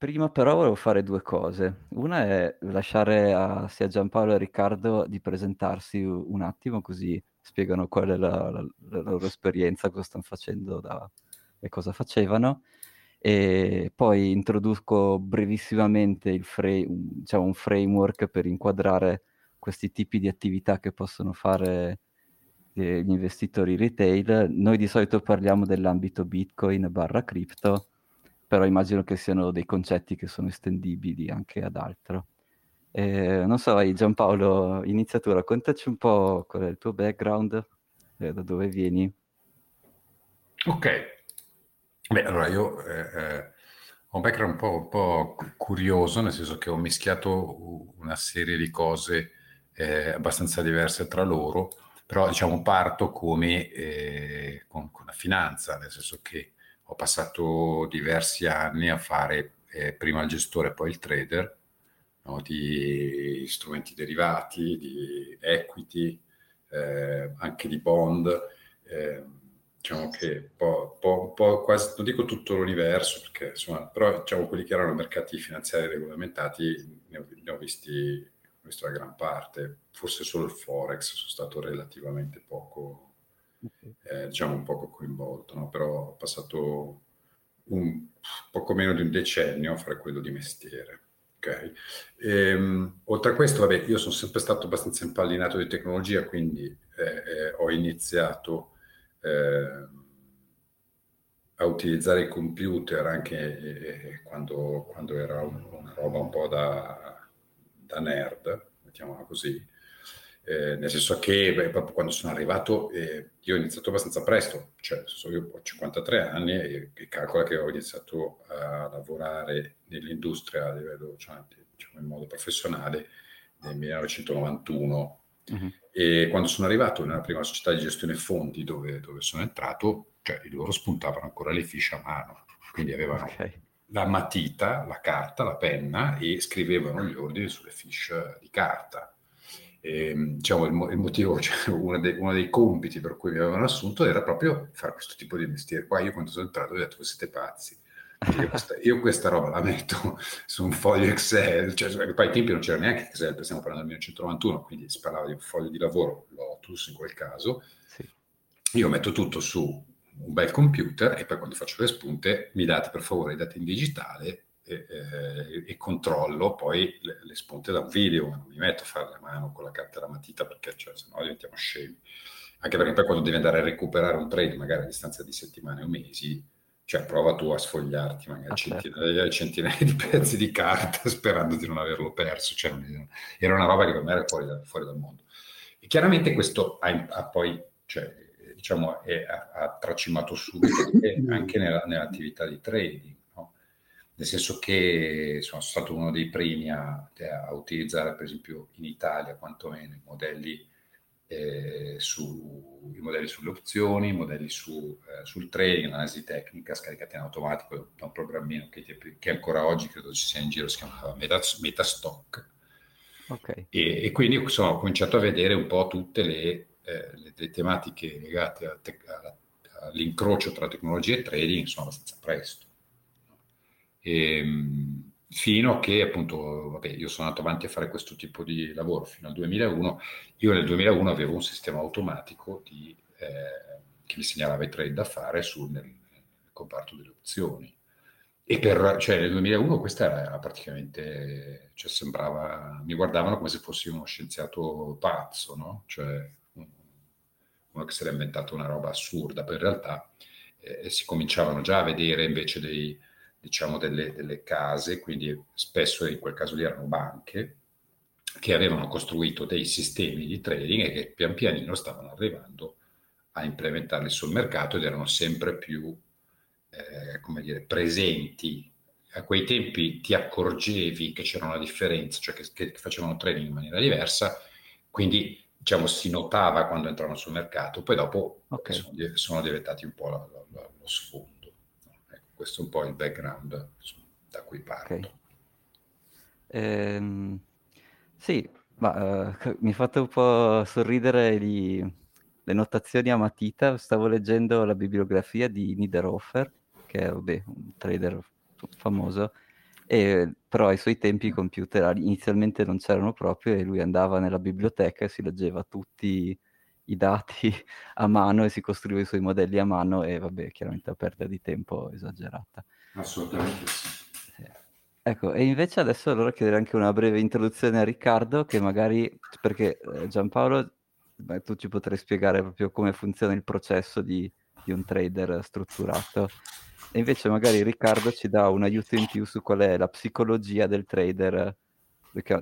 Prima però volevo fare due cose. Una è lasciare a sia Giampaolo e Riccardo di presentarsi un attimo, così spiegano qual è la, la, la loro esperienza, cosa stanno facendo da, e cosa facevano. E poi introduco brevissimamente frame, diciamo, un framework per inquadrare questi tipi di attività che possono fare eh, gli investitori retail. Noi di solito parliamo dell'ambito Bitcoin barra cripto però immagino che siano dei concetti che sono estendibili anche ad altro. Eh, non so, Giampaolo, inizia tu, raccontaci un po' qual è il tuo background, eh, da dove vieni. Ok, beh, allora io eh, eh, ho un background un po', un po', curioso, nel senso che ho mischiato una serie di cose eh, abbastanza diverse tra loro, però diciamo parto come eh, con, con la finanza, nel senso che ho passato diversi anni a fare eh, prima il gestore, poi il trader no, di strumenti derivati, di equity, eh, anche di bond. Eh, diciamo che po', po', po', quasi, non dico tutto l'universo, perché insomma, però diciamo quelli che erano mercati finanziari regolamentati ne ho, ne ho visti, ho visto la gran parte, forse solo il Forex sono stato relativamente poco eh, diciamo un poco coinvolto, no? però ho passato un poco meno di un decennio a fare quello di mestiere. Okay. E, ehm, oltre a questo, vabbè, io sono sempre stato abbastanza impallinato di tecnologia, quindi eh, eh, ho iniziato eh, a utilizzare i computer anche eh, quando, quando, era una roba un po' da, da nerd, mettiamola così eh, nel senso che beh, proprio quando sono arrivato eh, io ho iniziato abbastanza presto, cioè io ho 53 anni e, e calcola che ho iniziato a lavorare nell'industria a livello, cioè, diciamo, in modo professionale nel 1991 Uh-huh. E quando sono arrivato nella prima società di gestione fondi dove, dove sono entrato, cioè loro spuntavano ancora le fiche a mano, quindi avevano okay. la matita, la carta, la penna e scrivevano gli ordini sulle fiche di carta. E, ehm, diciamo, il, il, motivo, cioè, uno, dei, uno, dei, compiti per cui mi avevano assunto era proprio fare questo tipo di mestiere. Qua io quando sono entrato ho detto, voi siete pazzi. Io questa, io questa, roba la metto su un foglio Excel, cioè, poi ai tempi non c'era neanche Excel, stiamo parlando del 1991, quindi si parlava di un foglio di lavoro, Lotus in quel caso. Sì. Io metto tutto su un bel computer e poi quando faccio le spunte mi date per favore i dati in digitale e, eh, e, controllo poi le, le, spunte da un video, non mi metto a fare la mano con la carta e la matita perché cioè, sennò diventiamo scemi. Anche perché poi quando devi andare a recuperare un trade, magari a distanza di settimane o mesi, cioè prova tu a sfogliarti magari okay. Ah, centinaia, certo. centinaia, di pezzi di carta sperando di non averlo perso. Cioè, era una roba che per me era fuori, da, fuori dal mondo. E chiaramente questo ha, ha poi, cioè, diciamo, è, ha, ha tracimato subito anche nella, nell'attività di trading nel senso che sono stato uno dei primi a, a utilizzare, per esempio in Italia quantomeno, i modelli, eh, su, i modelli sulle opzioni, i modelli su, eh, sul trading, l'analisi tecnica scaricati in automatico da un programmino che, che, ancora oggi credo ci sia in giro, si chiama Metastock. Okay. E, e, quindi insomma, ho cominciato a vedere un po' tutte le, eh, le, le tematiche legate te- all'incrocio tra tecnologia e trading, insomma, abbastanza presto. Ehm, fino a che appunto, vabbè, io sono andato avanti a fare questo tipo di lavoro fino al 2001. Io nel 2001 avevo un sistema automatico di, eh, che mi segnalava i trade da fare sul, nel, nel comparto delle opzioni. E per, cioè nel 2001 questa era, era praticamente, cioè sembrava, mi guardavano come se fossi uno scienziato pazzo, no? Cioè uno che si era inventato una roba assurda, poi in realtà eh, si cominciavano già a vedere invece dei, diciamo, delle, delle case, quindi spesso in quel caso lì erano banche, che avevano costruito dei sistemi di trading e che pian pianino stavano arrivando a implementarli sul mercato ed erano sempre più eh, come dire, presenti. A quei tempi ti accorgevi che c'era una differenza, cioè che, che facevano trading in maniera diversa, quindi diciamo, si notava quando entravano sul mercato, poi dopo okay. sono, sono, diventati un po' la, la, lo sfondo questo è un po' il background da cui parto. Okay. Ehm, sì, ma uh, mi ha fatto un po' sorridere gli, le notazioni a matita. Stavo leggendo la bibliografia di Niederhofer, che è vabbè, un trader famoso, E, però ai suoi tempi i computer inizialmente non c'erano proprio e lui andava nella biblioteca e si leggeva tutti i dati a mano e si costruiva i suoi modelli a mano e vabbè, chiaramente a perdita di tempo esagerata. Assolutamente sì. Ecco, e invece adesso allora chiederei anche una breve introduzione a Riccardo, che magari, perché eh, Giampaolo, beh, tu ci potrai spiegare proprio come funziona il processo di, di un trader strutturato. E invece magari Riccardo ci dà un aiuto in più su qual è la psicologia del trader,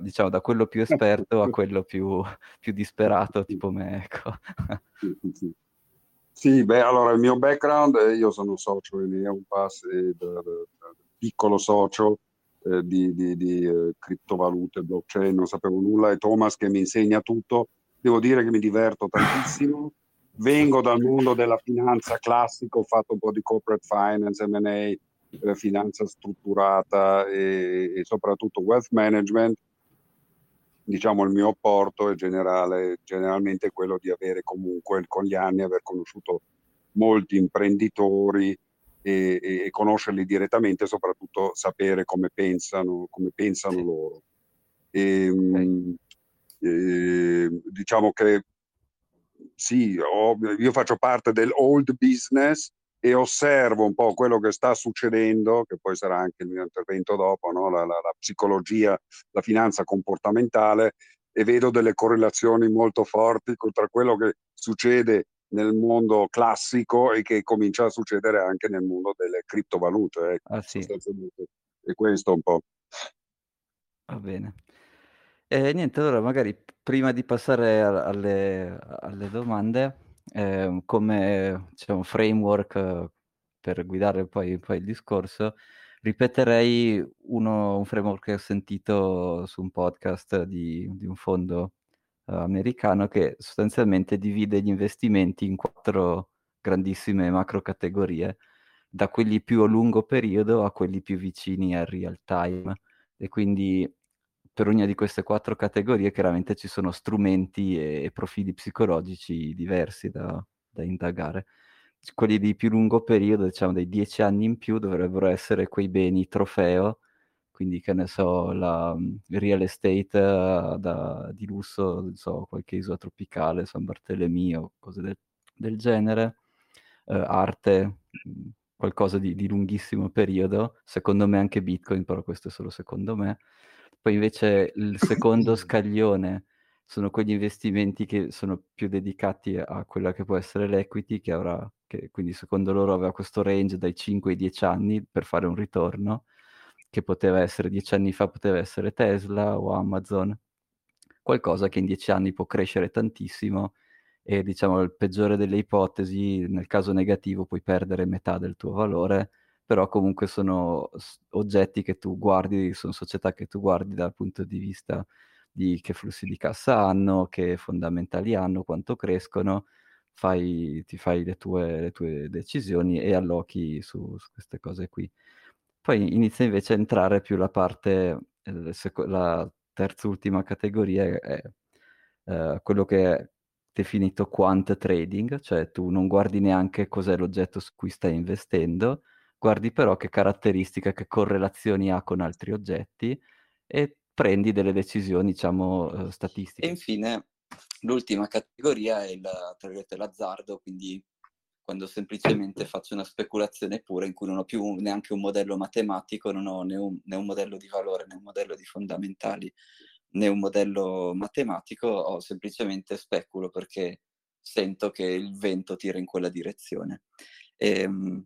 diciamo da quello più esperto a quello più, più disperato, tipo me. Ecco. Sì, beh, allora il mio background, io sono socio e da, da, da piccolo socio eh, di, di, di eh, criptovalute, blockchain, non sapevo nulla, e Thomas che mi insegna tutto. Devo dire che mi diverto tantissimo vengo dal mondo della finanza classico, ho fatto un po' di corporate finance, M&A, eh, finanza strutturata e, e, soprattutto wealth management. Diciamo il mio apporto è generale, generalmente quello di avere comunque con gli anni aver conosciuto molti imprenditori e, e, e conoscerli direttamente, soprattutto sapere come pensano, come pensano loro. E, okay. e, diciamo che sì, ho, io faccio parte dell'old business e osservo un po' quello che sta succedendo, che poi sarà anche il mio intervento dopo, no? la, la, la psicologia, la finanza comportamentale, e vedo delle correlazioni molto forti tra quello che succede nel mondo classico e che comincia a succedere anche nel mondo delle criptovalute. Eh. Ah, sì. E questo un po'. Va bene. E niente, allora magari prima di passare alle, alle domande, eh, come diciamo, framework per guidare poi, poi il discorso, ripeterei uno, un framework che ho sentito su un podcast di, di un fondo uh, americano che sostanzialmente divide gli investimenti in quattro grandissime macro categorie, da quelli più a lungo periodo a quelli più vicini al real time. E quindi per ognuna di queste quattro categorie chiaramente ci sono strumenti e, e profili psicologici diversi da, da, indagare. Quelli di più lungo periodo, diciamo dei dieci anni in più, dovrebbero essere quei beni trofeo, quindi che ne so, la, il real estate uh, da, di lusso, non so, qualche isola tropicale, San Bartolomeo, cose del, del genere, uh, arte, qualcosa di, di lunghissimo periodo, secondo me anche Bitcoin, però questo è solo secondo me poi invece il secondo scaglione sono quegli investimenti che sono più dedicati a quella che può essere l'equity, che avrà, che quindi secondo loro aveva questo range dai 5 ai 10 anni per fare un ritorno, che poteva essere 10 anni fa, poteva essere Tesla o Amazon, qualcosa che in 10 anni può crescere tantissimo e diciamo il peggiore delle ipotesi, nel caso negativo puoi perdere metà del tuo valore, però comunque sono oggetti che tu guardi, sono società che tu guardi dal punto di vista di che flussi di cassa hanno, che fondamentali hanno, quanto crescono, fai, ti fai le tue, le tue, decisioni e allochi su, su, queste cose qui. Poi inizia invece a entrare più la parte, eh, la terza ultima categoria è eh, quello che è definito quant trading, cioè tu non guardi neanche cos'è l'oggetto su cui stai investendo, guardi però che caratteristiche, che correlazioni ha con altri oggetti e prendi delle decisioni, diciamo, eh, statistiche. E infine, l'ultima categoria è il, l'azzardo, quindi quando semplicemente faccio una speculazione pura in cui non ho più neanche un modello matematico, non ho né un, né un modello di valore, né un modello di fondamentali, né un modello matematico, ho semplicemente speculo perché sento che il vento tira in quella direzione. E, ehm,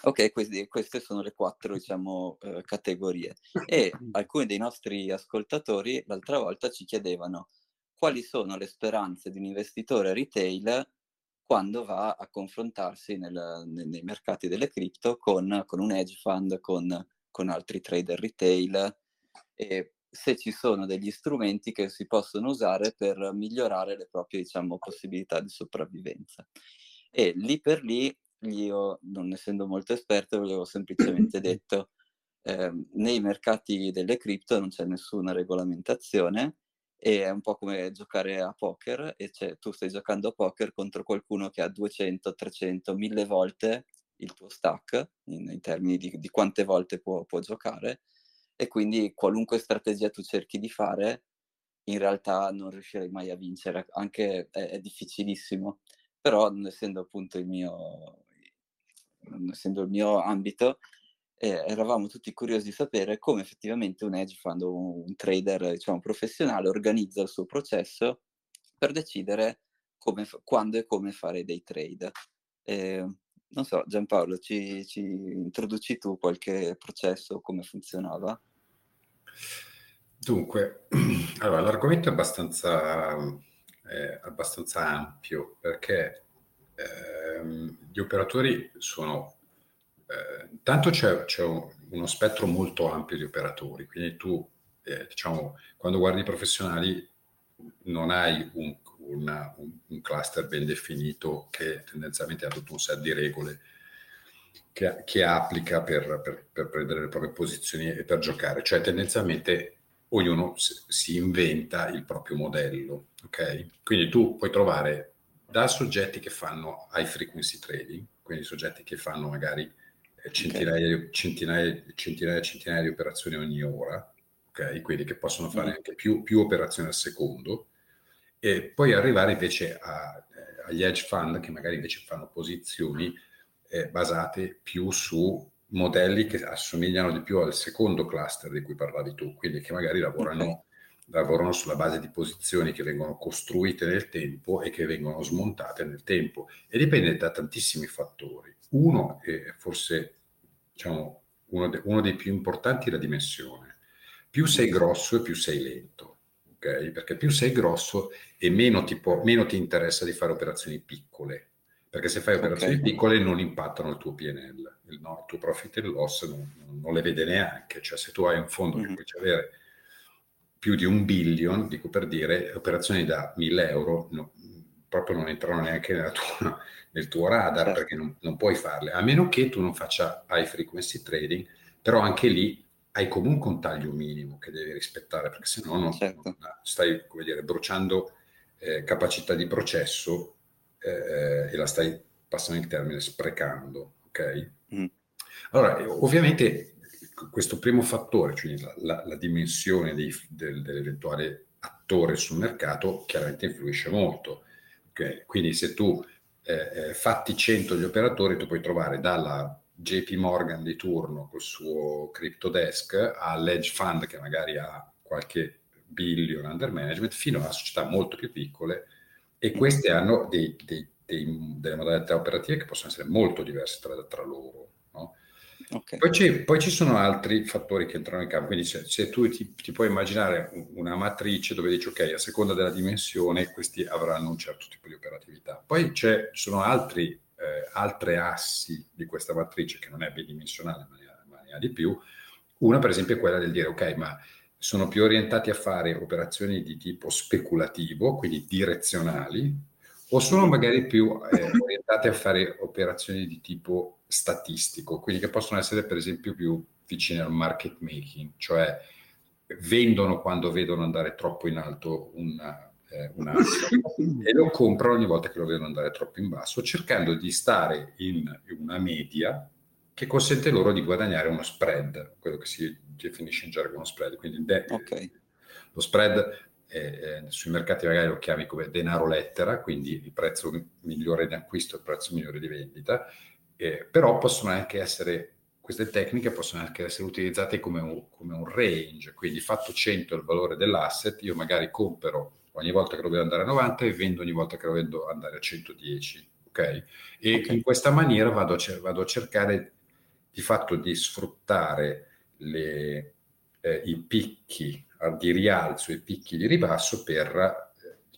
Ok, questi, queste sono le quattro, diciamo, eh, categorie. E alcuni dei nostri ascoltatori l'altra volta ci chiedevano quali sono le speranze di un investitore retail quando va a confrontarsi nel, nei mercati delle cripto con, con un hedge fund, con, con, altri trader retail e se ci sono degli strumenti che si possono usare per migliorare le proprie diciamo, possibilità di sopravvivenza. E lì per lì io, non essendo molto esperto, avevo semplicemente detto eh, nei mercati delle cripto non c'è nessuna regolamentazione e è un po' come giocare a poker e tu stai giocando a poker contro qualcuno che ha 200, 300, 1000 volte il tuo stack in, in termini di, di, quante volte può, può giocare e quindi qualunque strategia tu cerchi di fare, in realtà non riuscirai mai a vincere, anche è, è difficilissimo. Però, essendo appunto il mio, essendo il mio ambito, eh, eravamo tutti curiosi di sapere come effettivamente un hedge fund o un trader, diciamo, professionale organizza il suo processo per decidere come, quando e come fare dei trade. Eh, non so, Giampaolo, ci, ci introduci tu qualche processo, come funzionava? Dunque, allora, l'argomento è abbastanza, eh, abbastanza ampio perché ehm, gli operatori sono... Eh, tanto c'è, c'è, uno spettro molto ampio di operatori, quindi tu, eh, diciamo, quando guardi i professionali non hai un, una, un, un, cluster ben definito che tendenzialmente ha tutto un set di regole che, che applica per, per, per, prendere le proprie posizioni e per giocare. Cioè tendenzialmente ognuno si inventa il proprio modello. Ok? Quindi tu puoi trovare da soggetti che fanno high frequency trading, quindi soggetti che fanno magari centinaia, okay. centinaia, centinaia, centinaia di operazioni ogni ora, ok? Quindi che possono fare mm. anche più, più operazioni al secondo, e poi arrivare invece a, eh, agli hedge fund che magari invece fanno posizioni eh, basate più su modelli che assomigliano di più al secondo cluster di cui parlavi tu, quindi che magari lavorano, okay. Lavorano sulla base di posizioni che vengono costruite nel tempo e che vengono smontate nel tempo. E dipende da tantissimi fattori. Uno è forse diciamo, uno, de, uno dei più importanti è la dimensione. Più sei grosso e più sei lento. Okay? Perché più sei grosso e meno ti, può, meno ti interessa di fare operazioni piccole, perché se fai operazioni okay. piccole non impattano il tuo PNL, il, no, il tuo profit e loss non, non, le vede neanche, cioè se tu hai un fondo mm-hmm. che puoi avere più di un billion, dico per dire, operazioni da 1000 euro no, proprio non entrano neanche tua, nel tuo radar certo. perché non, non, puoi farle, a meno che tu non faccia high frequency trading, però anche lì hai comunque un taglio minimo che devi rispettare perché se no non, certo. non stai come dire, bruciando eh, capacità di processo eh, e la stai, passando il termine, sprecando. Ok? Mm. Allora, ovviamente questo primo fattore, cioè la, la, dimensione dei, del, dell'eventuale attore sul mercato, chiaramente influisce molto. Okay? Quindi se tu eh, eh fatti 100 gli operatori, tu puoi trovare dalla JP Morgan di turno col suo crypto desk all'edge fund che magari ha qualche billion under management fino a società molto più piccole e queste hanno dei, dei, dei, delle modalità operative che possono essere molto diverse tra, tra loro. No? Okay. Poi, poi, ci sono altri fattori che entrano in campo, quindi se, se tu ti, ti, puoi immaginare una matrice dove dici ok, a seconda della dimensione questi avranno un certo tipo di operatività. Poi ci sono altri, eh, altre assi di questa matrice che non è bidimensionale ma ne, ha, ma ne ha di più. Una per esempio è quella del dire ok, ma sono più orientati a fare operazioni di tipo speculativo, quindi direzionali, o sono magari più eh, orientate a fare operazioni di tipo statistico, quindi che possono essere per esempio più vicine al market making, cioè vendono quando vedono andare troppo in alto una, eh, un e lo comprano ogni volta che lo vedono andare troppo in basso, cercando di stare in una media che consente loro di guadagnare uno spread, quello che si definisce in gergo uno spread. Quindi de- okay. lo spread è, è, sui mercati magari lo chiami come denaro lettera, quindi il prezzo migliore di acquisto e il prezzo migliore di vendita, eh, però possono anche essere, queste tecniche possono anche essere utilizzate come un, come un range, quindi fatto 100 il valore dell'asset, io magari compro ogni volta che lo vedo andare a 90 e vendo ogni volta che lo vedo andare a 110. Okay? E okay. in questa maniera vado a, vado a cercare di fatto di sfruttare le, eh, i picchi di rialzo e i picchi di ribasso per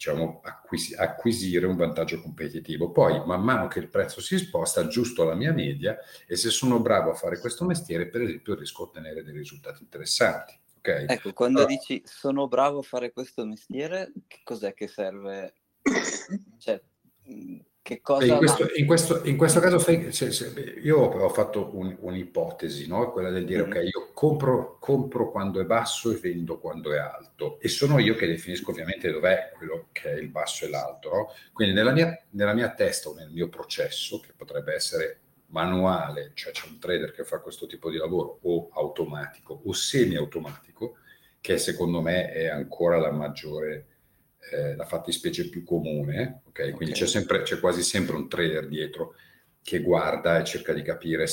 diciamo, acquis- acquisire un vantaggio competitivo. Poi, man mano che il prezzo si sposta, aggiusto la mia media e se sono bravo a fare questo mestiere, per esempio, riesco a ottenere dei risultati interessanti. Okay? Ecco, quando allora, dici sono bravo a fare questo mestiere, che cos'è che serve? Cioè, che cosa in questo, in questo, in questo caso se, se, io ho fatto un, un'ipotesi, no? quella del dire mm-hmm. ok, io compro, compro, quando è basso e vendo quando è alto e sono io che definisco ovviamente dov'è quello che è il basso e l'alto. No? Quindi nella mia, nella mia testa o nel mio processo, che potrebbe essere manuale, cioè c'è un trader che fa questo tipo di lavoro o automatico o semi-automatico, che secondo me è ancora la maggiore, eh, la fattispecie più comune, okay? quindi okay. C'è, sempre, c'è quasi sempre un trader dietro che guarda e cerca di capire,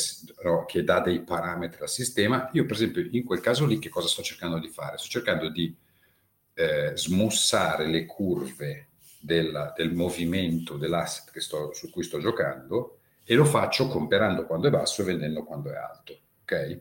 no, che dà dei parametri al sistema. Io per esempio in quel caso lì che cosa sto cercando di fare? Sto cercando di eh, smussare le curve della, del movimento dell'asset sto, su cui sto giocando e lo faccio comprando quando è basso e vendendo quando è alto. Ok?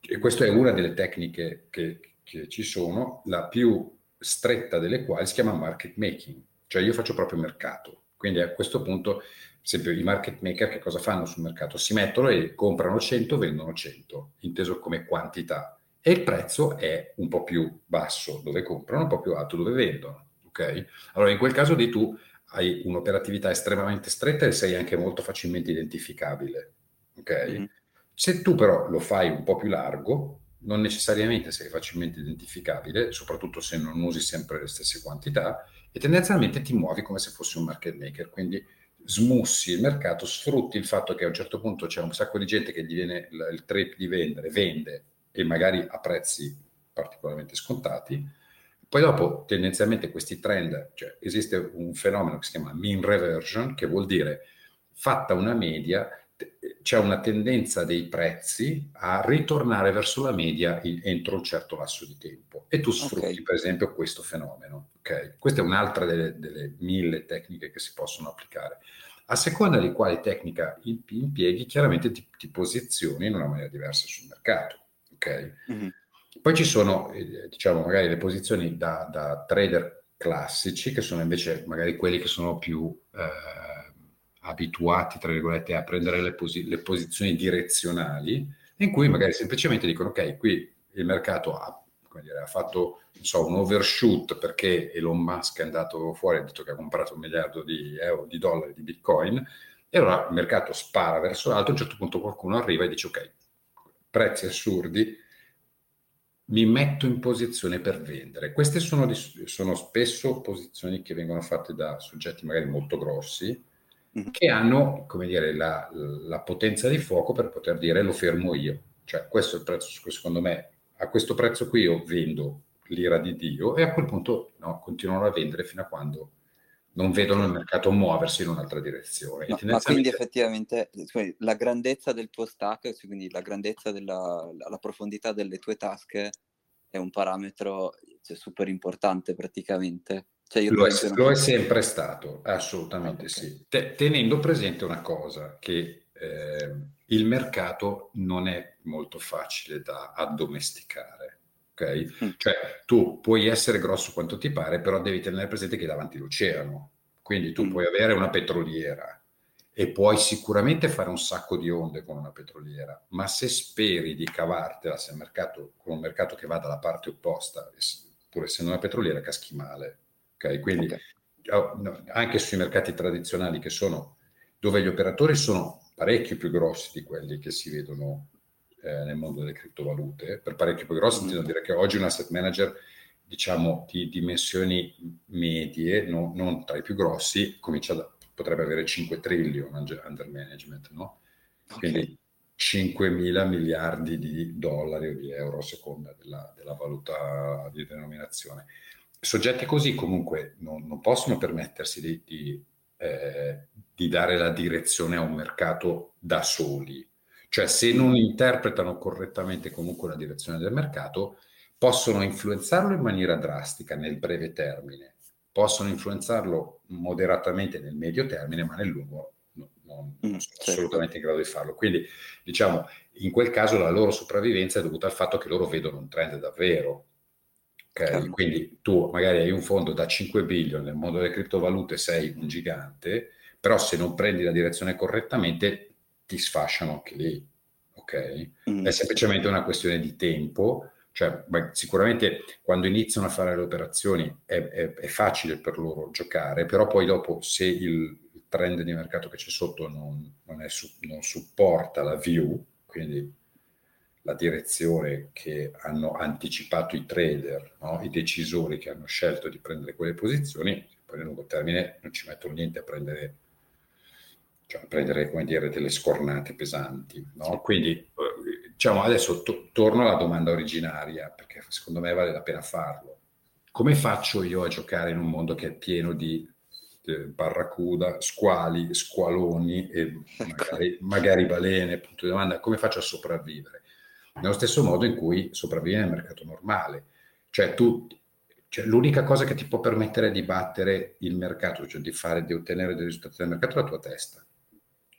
E questa è una delle tecniche che, che ci sono, la più stretta delle quali si chiama market making, cioè io faccio proprio mercato. Quindi a questo punto, per esempio, i market maker che cosa fanno sul mercato? Si mettono e comprano 100, vendono 100, inteso come quantità. E il prezzo è un po' più basso dove comprano, un po' più alto dove vendono ok? Allora in quel caso lì tu hai un'operatività estremamente stretta e sei anche molto facilmente identificabile, ok? Mm-hmm. Se tu però lo fai un po' più largo, non necessariamente sei facilmente identificabile, soprattutto se non usi sempre le stesse quantità, e tendenzialmente ti muovi come se fossi un market maker, quindi smussi il mercato, sfrutti il fatto che a un certo punto c'è un sacco di gente che diviene il trip di vendere, vende e magari a prezzi particolarmente scontati, poi dopo, tendenzialmente, questi trend, cioè esiste un fenomeno che si chiama mean reversion, che vuol dire, fatta una media, c'è una tendenza dei prezzi a ritornare verso la media in, entro un certo lasso di tempo. E tu sfrutti, okay. per esempio, questo fenomeno. Okay? Questa è un'altra delle, delle, mille tecniche che si possono applicare. A seconda di quale tecnica impieghi, chiaramente ti, ti posizioni in una maniera diversa sul mercato. Okay? Mm-hmm. Poi ci sono, eh, diciamo, magari le posizioni da, da, trader classici, che sono invece magari quelli che sono più eh, abituati, tra virgolette, a prendere le, posi- le, posizioni direzionali, in cui magari semplicemente dicono, ok, qui il mercato ha, dire, ha fatto so, un overshoot perché Elon Musk è andato fuori ha detto che ha comprato un miliardo di euro, di dollari di Bitcoin, e allora il mercato spara verso l'alto, a un certo punto qualcuno arriva e dice, ok, prezzi assurdi, mi metto in posizione per vendere. Queste sono, sono, spesso posizioni che vengono fatte da soggetti magari molto grossi, mm-hmm. che hanno, come dire, la, la, potenza di fuoco per poter dire lo fermo io. Cioè, questo è il prezzo, secondo me, a questo prezzo qui io vendo l'ira di Dio e a quel punto no, continuano a vendere fino a quando non vedono il mercato muoversi in un'altra direzione. No, ma quindi effettivamente la grandezza del tuo stack, quindi la grandezza della la profondità delle tue tasche è un parametro cioè, super importante praticamente. Cioè lo, è, lo, è, sempre stato, assolutamente ah, okay. sì. Te, tenendo presente una cosa, che eh, il mercato non è molto facile da addomesticare. Okay? Mm. Cioè, tu puoi essere grosso quanto ti pare, però devi tenere presente che davanti l'oceano. Quindi tu mm. puoi avere una petroliera e puoi sicuramente fare un sacco di onde con una petroliera, ma se speri di cavartela se mercato, con un mercato che va dalla parte opposta, pur essendo una petroliera, caschi male. Okay? Quindi okay. anche sui mercati tradizionali che sono dove gli operatori sono parecchio più grossi di quelli che si vedono eh, nel mondo delle criptovalute, per parecchio più grossi, mm. intendo dire che oggi un asset manager diciamo di dimensioni medie, no, non tra i più grossi, comincia da, potrebbe avere 5 trillion under management, no? Okay. Quindi 5 mila miliardi di dollari o di euro a seconda della, della valuta di denominazione. Soggetti così comunque non, non possono permettersi di, di, eh, di dare la direzione a un mercato da soli, cioè se non interpretano correttamente comunque la direzione del mercato, possono influenzarlo in maniera drastica nel breve termine, possono influenzarlo moderatamente nel medio termine, ma nel lungo no, non, non mm, sono certo. assolutamente in grado di farlo. Quindi, diciamo, in quel caso la loro sopravvivenza è dovuta al fatto che loro vedono un trend davvero. Okay? Quindi tu magari hai un fondo da 5 billion nel mondo delle criptovalute, sei un gigante, però se non prendi la direzione correttamente ti sfasciano anche lì, ok? Mm. È semplicemente una questione di tempo, cioè beh, sicuramente quando iniziano a fare le operazioni è, è, è, facile per loro giocare, però poi dopo se il, trend di mercato che c'è sotto non, non, su, non supporta la view, quindi la direzione che hanno anticipato i trader, no? i decisori che hanno scelto di prendere quelle posizioni, poi nel lungo termine non ci mettono niente a prendere cioè prendere come dire, delle scornate pesanti. No? Quindi eh, diciamo, adesso to- torno alla domanda originaria, perché secondo me vale la pena farlo. Come faccio io a giocare in un mondo che è pieno di eh, barracuda, squali, squaloni e magari, magari balene? Punto di domanda, come faccio a sopravvivere? Nello stesso modo in cui sopravvive nel mercato normale. Cioè tu cioè, l'unica cosa che ti può permettere di battere il mercato, cioè di, fare, di ottenere dei risultati del mercato, è la tua testa.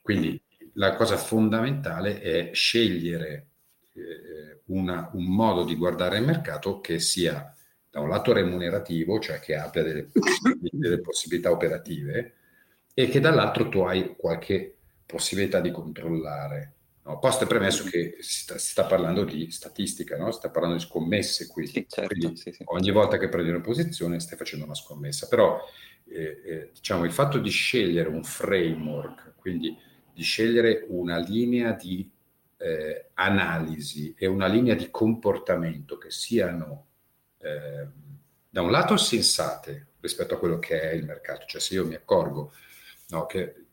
Quindi la cosa fondamentale è scegliere eh, una, un modo di guardare il mercato che sia da un lato remunerativo, cioè che abbia delle, delle possibilità operative, e che dall'altro tu hai qualche possibilità di controllare. No, posto è premesso che si sta, si sta parlando di statistica, no? si sta parlando di scommesse qui. Sì, certo, sì, sì. Ogni volta che prendi una posizione stai facendo una scommessa. Però eh, eh, diciamo, il fatto di scegliere un framework, quindi di scegliere una linea di eh, analisi e una linea di comportamento che siano eh, da un lato sensate rispetto a quello che è il mercato. Cioè se io mi accorgo no, che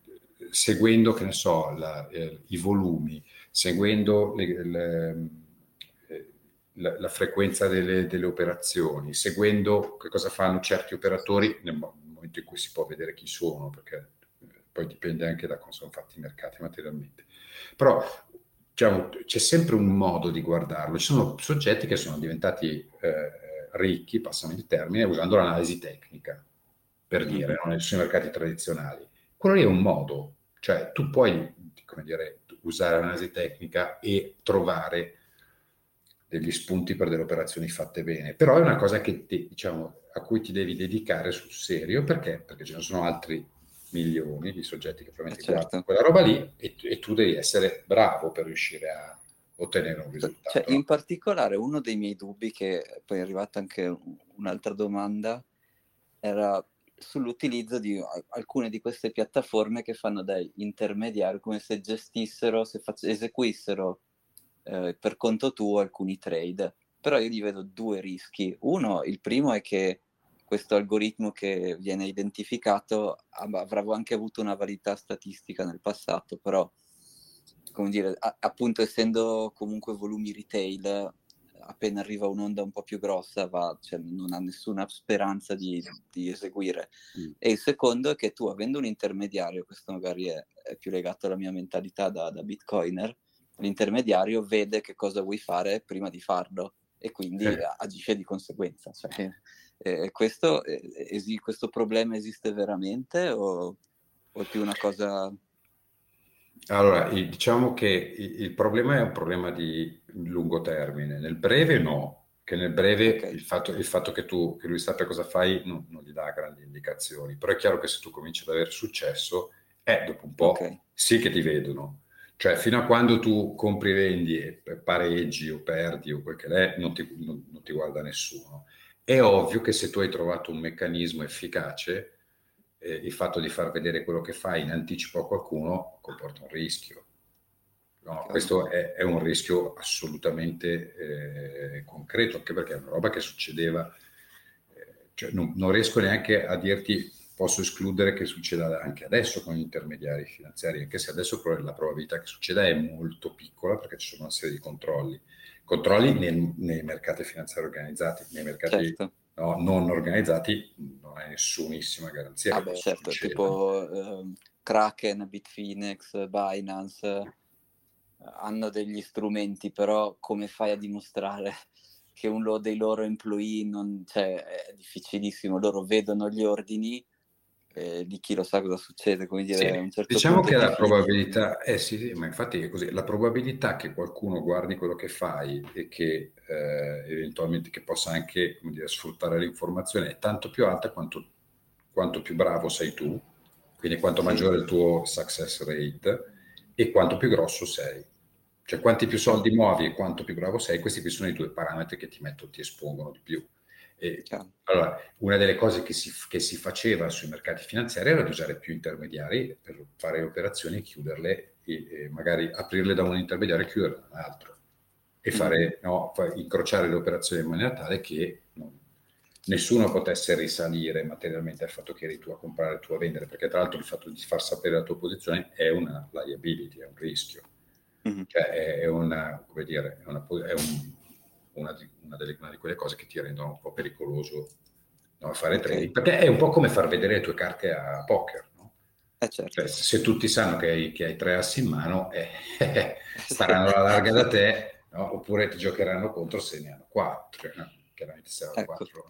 seguendo, che ne so, la, eh, i volumi, seguendo le, le, eh, la, la, frequenza delle, delle, operazioni, seguendo che cosa fanno certi operatori nel momento in cui si può vedere chi sono, perché eh, poi dipende anche da come sono fatti i mercati materialmente. Però diciamo, c'è sempre un modo di guardarlo. Ci sono soggetti che sono diventati eh, ricchi, passami il termine, usando l'analisi tecnica, per dire, mm-hmm. non sui mercati tradizionali. Quello lì è un modo, cioè tu puoi, come dire, usare l'analisi tecnica e trovare degli spunti per delle operazioni fatte bene, però è una cosa che ti, diciamo, a cui ti devi dedicare sul serio, perché? Perché ce ne sono altri milioni di soggetti che probabilmente certo. quella roba lì e, e, tu devi essere bravo per riuscire a ottenere un risultato. Cioè, in particolare uno dei miei dubbi, che poi è arrivata anche un'altra domanda, era sull'utilizzo di alcune di queste piattaforme che fanno da intermediario, come se gestissero, se fac- eseguissero eh, per conto tuo alcuni trade. Però io gli vedo due rischi. Uno, il primo è che questo algoritmo che viene identificato avrà anche avuto una validità statistica nel passato, però, come dire, a- appunto essendo comunque volumi retail, appena arriva un'onda un po' più grossa va, cioè, non ha nessuna speranza di, di eseguire. Mm. E il secondo è che tu, avendo un intermediario, questo magari è, è più legato alla mia mentalità da, da, bitcoiner, l'intermediario vede che cosa vuoi fare prima di farlo e quindi eh. agisce di conseguenza. Cioè, eh, questo, eh, esi- questo problema esiste veramente o, o è più una cosa allora, diciamo che il problema è un problema di lungo termine, nel breve no, che nel breve okay. il, fatto, il, fatto, che tu che lui sappia cosa fai non, non, gli dà grandi indicazioni, però è chiaro che se tu cominci ad avere successo, eh, dopo un po' okay. sì che ti vedono. Cioè, fino a quando tu compri, vendi e pareggi o perdi o quel che è, non ti, non, non ti guarda nessuno. È ovvio che se tu hai trovato un meccanismo efficace, eh, il fatto di far vedere quello che fai in anticipo a qualcuno comporta un rischio. No, questo è, è, un rischio assolutamente eh, concreto, anche perché è una roba che succedeva, eh, cioè non, non, riesco neanche a dirti, posso escludere che succeda anche adesso con gli intermediari finanziari, anche se adesso la probabilità che succeda è molto piccola perché ci sono una serie di controlli. Controlli nei, nei mercati finanziari organizzati, nei mercati certo no, non organizzati non hai nessunissima garanzia. Ah beh, certo, succeda. tipo uh, Kraken, Bitfinex, Binance hanno degli strumenti, però come fai a dimostrare che uno dei loro employee non, cioè, è difficilissimo, loro vedono gli ordini eh, di chi lo sa cosa succede, come dire, sì, certo diciamo che la probabilità, eh sì, sì, ma infatti è così, la probabilità che qualcuno guardi quello che fai e che eh, eventualmente che possa anche dire, sfruttare l'informazione è tanto più alta quanto, quanto più bravo sei tu, quindi quanto maggiore è il tuo success rate e quanto più grosso sei. Cioè quanti più soldi muovi e quanto più bravo sei, questi qui sono i due parametri che ti mettono, ti espongono di più. E, allora, una delle cose che si, che si, faceva sui mercati finanziari era di usare più intermediari per fare operazioni e chiuderle, e, e magari aprirle da un intermediario e chiuderle da un altro, e mm. fare, mm. no, incrociare le operazioni in maniera tale che non, nessuno potesse risalire materialmente al fatto che eri tu a comprare, tu a vendere, perché tra l'altro il fatto di far sapere la tua posizione è una liability, è un rischio. Mm-hmm. Cioè è, è, una, come dire, è, una, è un, una, di, una, delle, una, di, quelle cose che ti rendono un po' pericoloso no, fare okay. trading, perché è un po' come far vedere le tue carte a poker. No? Eh certo. cioè, se tutti sanno che hai, che hai, tre assi in mano, eh, staranno alla larga da te, no? oppure ti giocheranno contro se ne hanno quattro. Chiaramente se hanno ecco. quattro,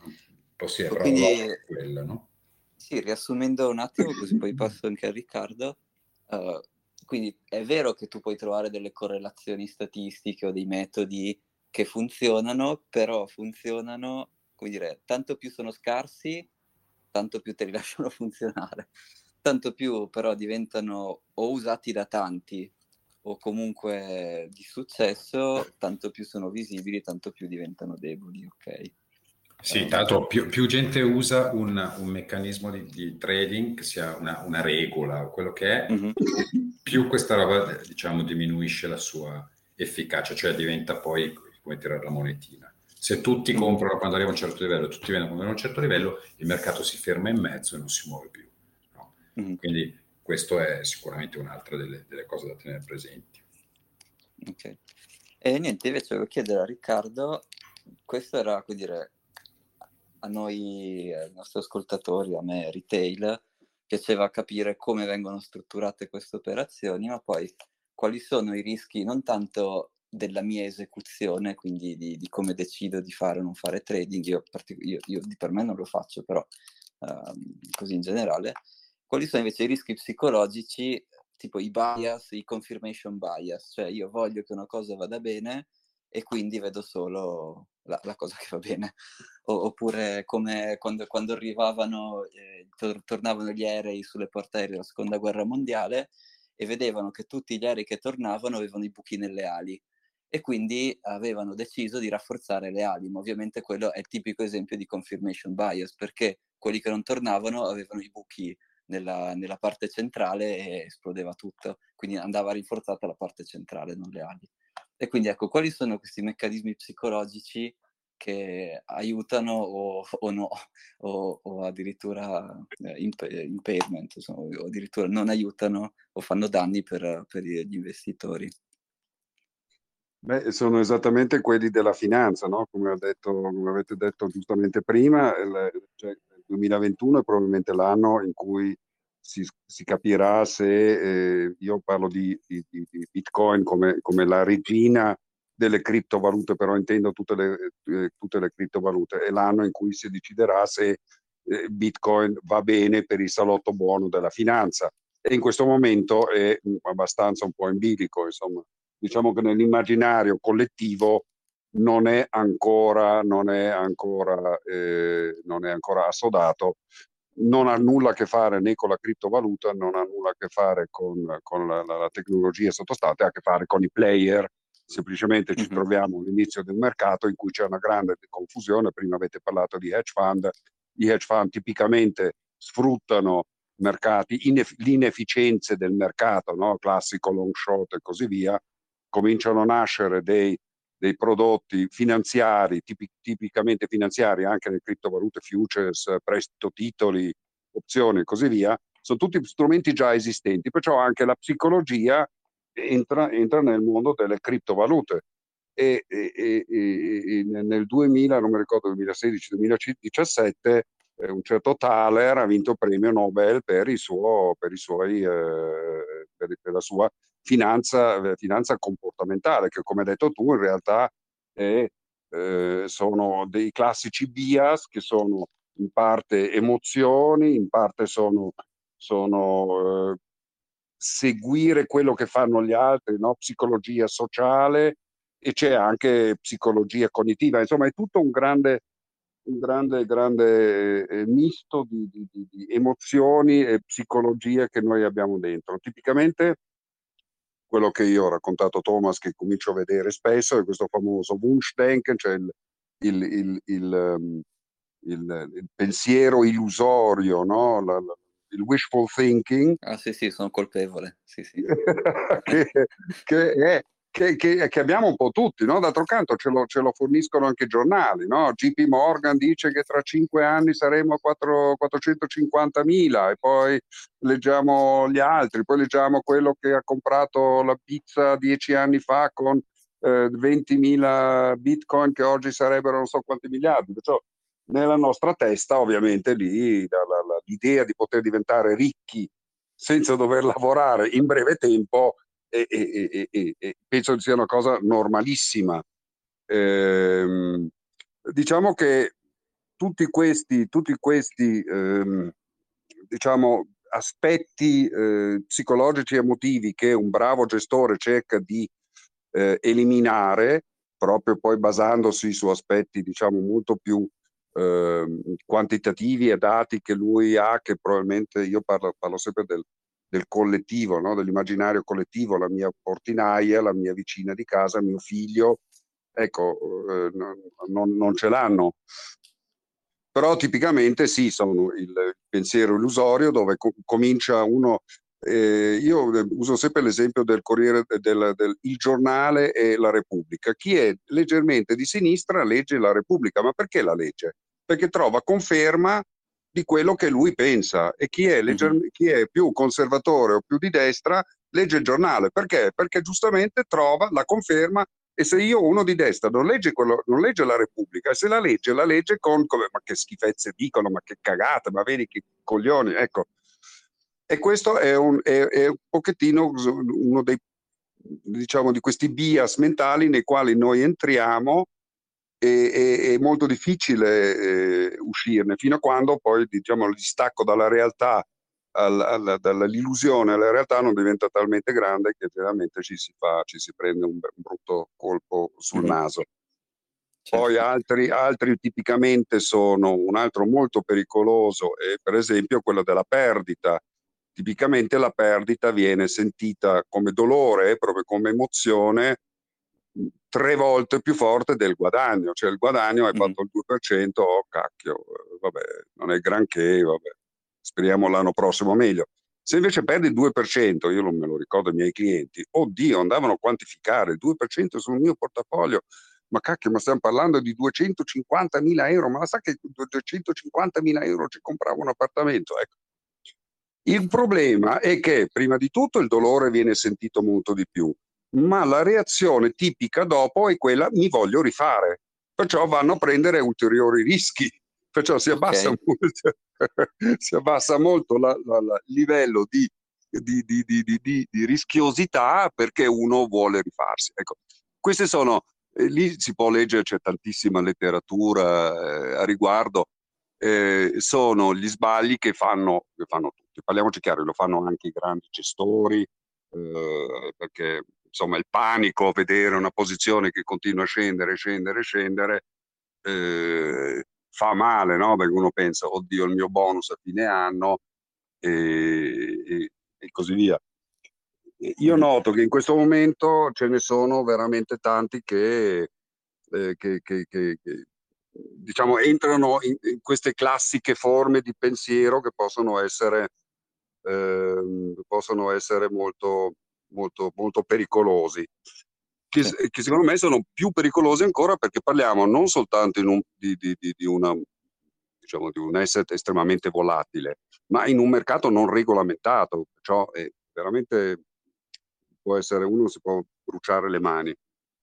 possibile, però Quindi, quello, no? Sì, riassumendo un attimo, così poi passo anche a Riccardo. Uh, quindi è vero che tu puoi trovare delle correlazioni statistiche o dei metodi che funzionano, però funzionano, come dire, tanto più sono scarsi, tanto più te li lasciano funzionare. Tanto più però diventano o usati da tanti o comunque di successo, tanto più sono visibili, tanto più diventano deboli, ok? Sì, tanto più, più gente usa un, un meccanismo di, di, trading, che sia una, una regola o quello che è, mm-hmm. più questa roba, diciamo, diminuisce la sua efficacia, cioè diventa poi come tirare la monetina. Se tutti comprano quando arriva a un certo livello, tutti vendono quando arriva a un certo livello, il mercato si ferma in mezzo e non si muove più. No? Mm-hmm. Quindi questo è sicuramente un'altra delle, delle, cose da tenere presenti. Ok. E niente, invece volevo chiedere a Riccardo, questo era, come dire, a noi, ai nostri ascoltatori, a me, retail, piaceva capire come vengono strutturate queste operazioni, ma poi quali sono i rischi non tanto della mia esecuzione, quindi di, di come decido di fare o non fare trading, io, io, io per me non lo faccio, però uh, così in generale, quali sono invece i rischi psicologici, tipo i bias, i confirmation bias, cioè io voglio che una cosa vada bene e quindi vedo solo la, la cosa che va bene, o, oppure come quando, quando arrivavano, eh, tor- tornavano gli aerei sulle porte aeree della seconda guerra mondiale e vedevano che tutti gli aerei che tornavano avevano i buchi nelle ali e quindi avevano deciso di rafforzare le ali, ma ovviamente quello è il tipico esempio di confirmation bias, perché quelli che non tornavano avevano i buchi nella, nella parte centrale e esplodeva tutto, quindi andava rinforzata la parte centrale, non le ali. E quindi ecco, quali sono questi meccanismi psicologici che aiutano o, o no, o, o addirittura eh, imp- impairment, insomma, o addirittura non aiutano o fanno danni per, per gli investitori? Beh, sono esattamente quelli della finanza, no? come, detto, come, avete detto giustamente prima, il, cioè, il 2021 è probabilmente l'anno in cui si, si capirà se eh, io parlo di, di, di Bitcoin come, come, la regina delle criptovalute, però intendo tutte le, eh, tutte le criptovalute, è l'anno in cui si deciderà se eh, Bitcoin va bene per il salotto buono della finanza. E in questo momento è abbastanza un po' in bilico, insomma diciamo che nell'immaginario collettivo non è ancora, non è ancora, eh, non è ancora assodato, non ha nulla a che fare né con la criptovaluta, non ha nulla a che fare con, con la, la, tecnologia sottostante, ha a che fare con i player. Semplicemente ci mm-hmm. troviamo all'inizio del mercato in cui c'è una grande confusione. Prima avete parlato di hedge fund. Gli hedge fund tipicamente sfruttano mercati, ineff- l'inefficienze del mercato, no? classico long short e così via, cominciano a nascere dei, dei prodotti finanziari, tipi, tipicamente finanziari, anche le criptovalute, futures, prestito titoli, opzioni e così via, sono tutti strumenti già esistenti, perciò anche la psicologia entra, entra nel mondo delle criptovalute. E, e, e, nel 2000, non mi ricordo, 2016-2017, eh, un certo Thaler ha vinto il premio Nobel per, suo, per, suoi, eh, per, per la sua finanza, eh, finanza comportamentale, che come hai detto tu in realtà è, eh, sono dei classici bias che sono in parte emozioni, in parte sono, sono eh, seguire quello che fanno gli altri, no? psicologia sociale e c'è anche psicologia cognitiva, insomma è tutto un grande, un grande, grande eh, misto di, di, di, emozioni e psicologie che noi abbiamo dentro. Tipicamente quello che io ho raccontato a Thomas, che comincio a vedere spesso, è questo famoso Wunschdenken, cioè il, il, il, il um, pensiero illusorio, no? la, la, il wishful thinking. Ah sì, sì, sono colpevole. Sì, sì. che, che, è che, che, che, abbiamo un po' tutti, no? d'altro canto ce lo, ce lo, forniscono anche i giornali. No? JP Morgan dice che tra cinque anni saremo a 450.000 e poi leggiamo gli altri, poi leggiamo quello che ha comprato la pizza dieci anni fa con eh, 20.000 bitcoin che oggi sarebbero non so quanti miliardi. Perciò nella nostra testa ovviamente lì la, la, la, l'idea di poter diventare ricchi senza dover lavorare in breve tempo e, e, e, e penso sia una cosa normalissima. Eh, diciamo che tutti questi, tutti questi ehm, diciamo, aspetti eh, psicologici e emotivi che un bravo gestore cerca di eh, eliminare, proprio poi basandosi su aspetti diciamo, molto più eh, quantitativi e dati che lui ha, che probabilmente io parlo, parlo sempre del, del collettivo, no? dell'immaginario collettivo, la mia portinaia, la mia vicina di casa, mio figlio, ecco, eh, non, non, ce l'hanno. Però tipicamente sì, sono il pensiero illusorio dove co- comincia uno... Eh, io uso sempre l'esempio del Corriere del, del giornale e la Repubblica. Chi è leggermente di sinistra legge la Repubblica, ma perché la legge? Perché trova conferma di quello che lui pensa e chi è, legger- mm-hmm. chi è più conservatore o più di destra legge il giornale. Perché? Perché giustamente trova la conferma e se io uno di destra non legge, quello, non legge la Repubblica e se la legge, la legge con come, ma che schifezze dicono, ma che cagate, ma vedi che coglioni, ecco. E questo è un, è, è un pochettino uno dei, diciamo, di questi bias mentali nei quali noi entriamo è, molto difficile eh, uscirne fino a quando poi diciamo, il distacco dalla realtà al, al, dall'illusione alla realtà non diventa talmente grande che veramente ci si, fa, ci si prende un, brutto colpo sul naso. Certo. Poi altri, altri tipicamente sono un altro molto pericoloso è per esempio quello della perdita. Tipicamente la perdita viene sentita come dolore, proprio come emozione, tre volte più forte del guadagno, cioè il guadagno hai fatto il 2%, oh cacchio, vabbè, non è granché, vabbè, speriamo l'anno prossimo meglio. Se invece perdi il 2%, io non me lo ricordo ai miei clienti, oddio, andavano a quantificare il 2% sul mio portafoglio, ma cacchio, ma stiamo parlando di 250 mila euro, ma la sa che 250 mila euro ci compravo un appartamento, ecco. Il problema è che prima di tutto il dolore viene sentito molto di più, ma la reazione tipica dopo è quella mi voglio rifare, perciò vanno a prendere ulteriori rischi, perciò si abbassa okay. molto, si abbassa molto la, la, la, il livello di, di, di, di, rischiosità perché uno vuole rifarsi. Ecco, queste sono, eh, lì si può leggere, c'è tantissima letteratura eh, a riguardo, eh, sono gli sbagli che fanno, che fanno tutti. Parliamoci chiaro, lo fanno anche i grandi gestori, eh, perché insomma il panico a vedere una posizione che continua a scendere, scendere, scendere, eh, fa male, no? Perché uno pensa, oddio, il mio bonus a fine anno e, e, e così via. Io noto che in questo momento ce ne sono veramente tanti che, eh, che, che, che diciamo, entrano in, in, queste classiche forme di pensiero che possono essere, eh, possono essere molto, molto, molto pericolosi, che, sì. che, secondo me sono più pericolosi ancora perché parliamo non soltanto un, di, di, di, di, una, diciamo, di un asset estremamente volatile, ma in un mercato non regolamentato, perciò è veramente può essere uno si può bruciare le mani.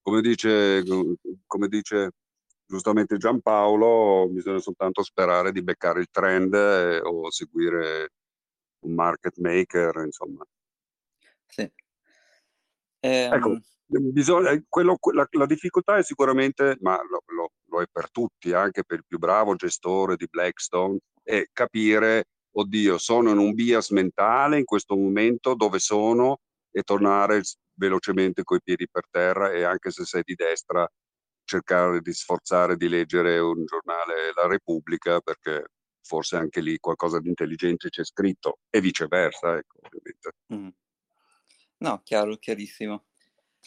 Come dice, come dice giustamente Giampaolo, bisogna soltanto sperare di beccare il trend eh, o seguire un market maker, insomma. Sì. Ecco, ehm... bisogna, eh, quello, la, la, difficoltà è sicuramente, ma lo, lo, lo, è per tutti, anche per il più bravo gestore di Blackstone, è capire, oddio, sono in un bias mentale in questo momento dove sono e tornare velocemente coi piedi per terra e anche se sei di destra cercare di sforzare di leggere un giornale La Repubblica perché forse anche lì qualcosa di intelligente c'è scritto e viceversa, ecco, ovviamente. Mm. No, chiaro, chiarissimo.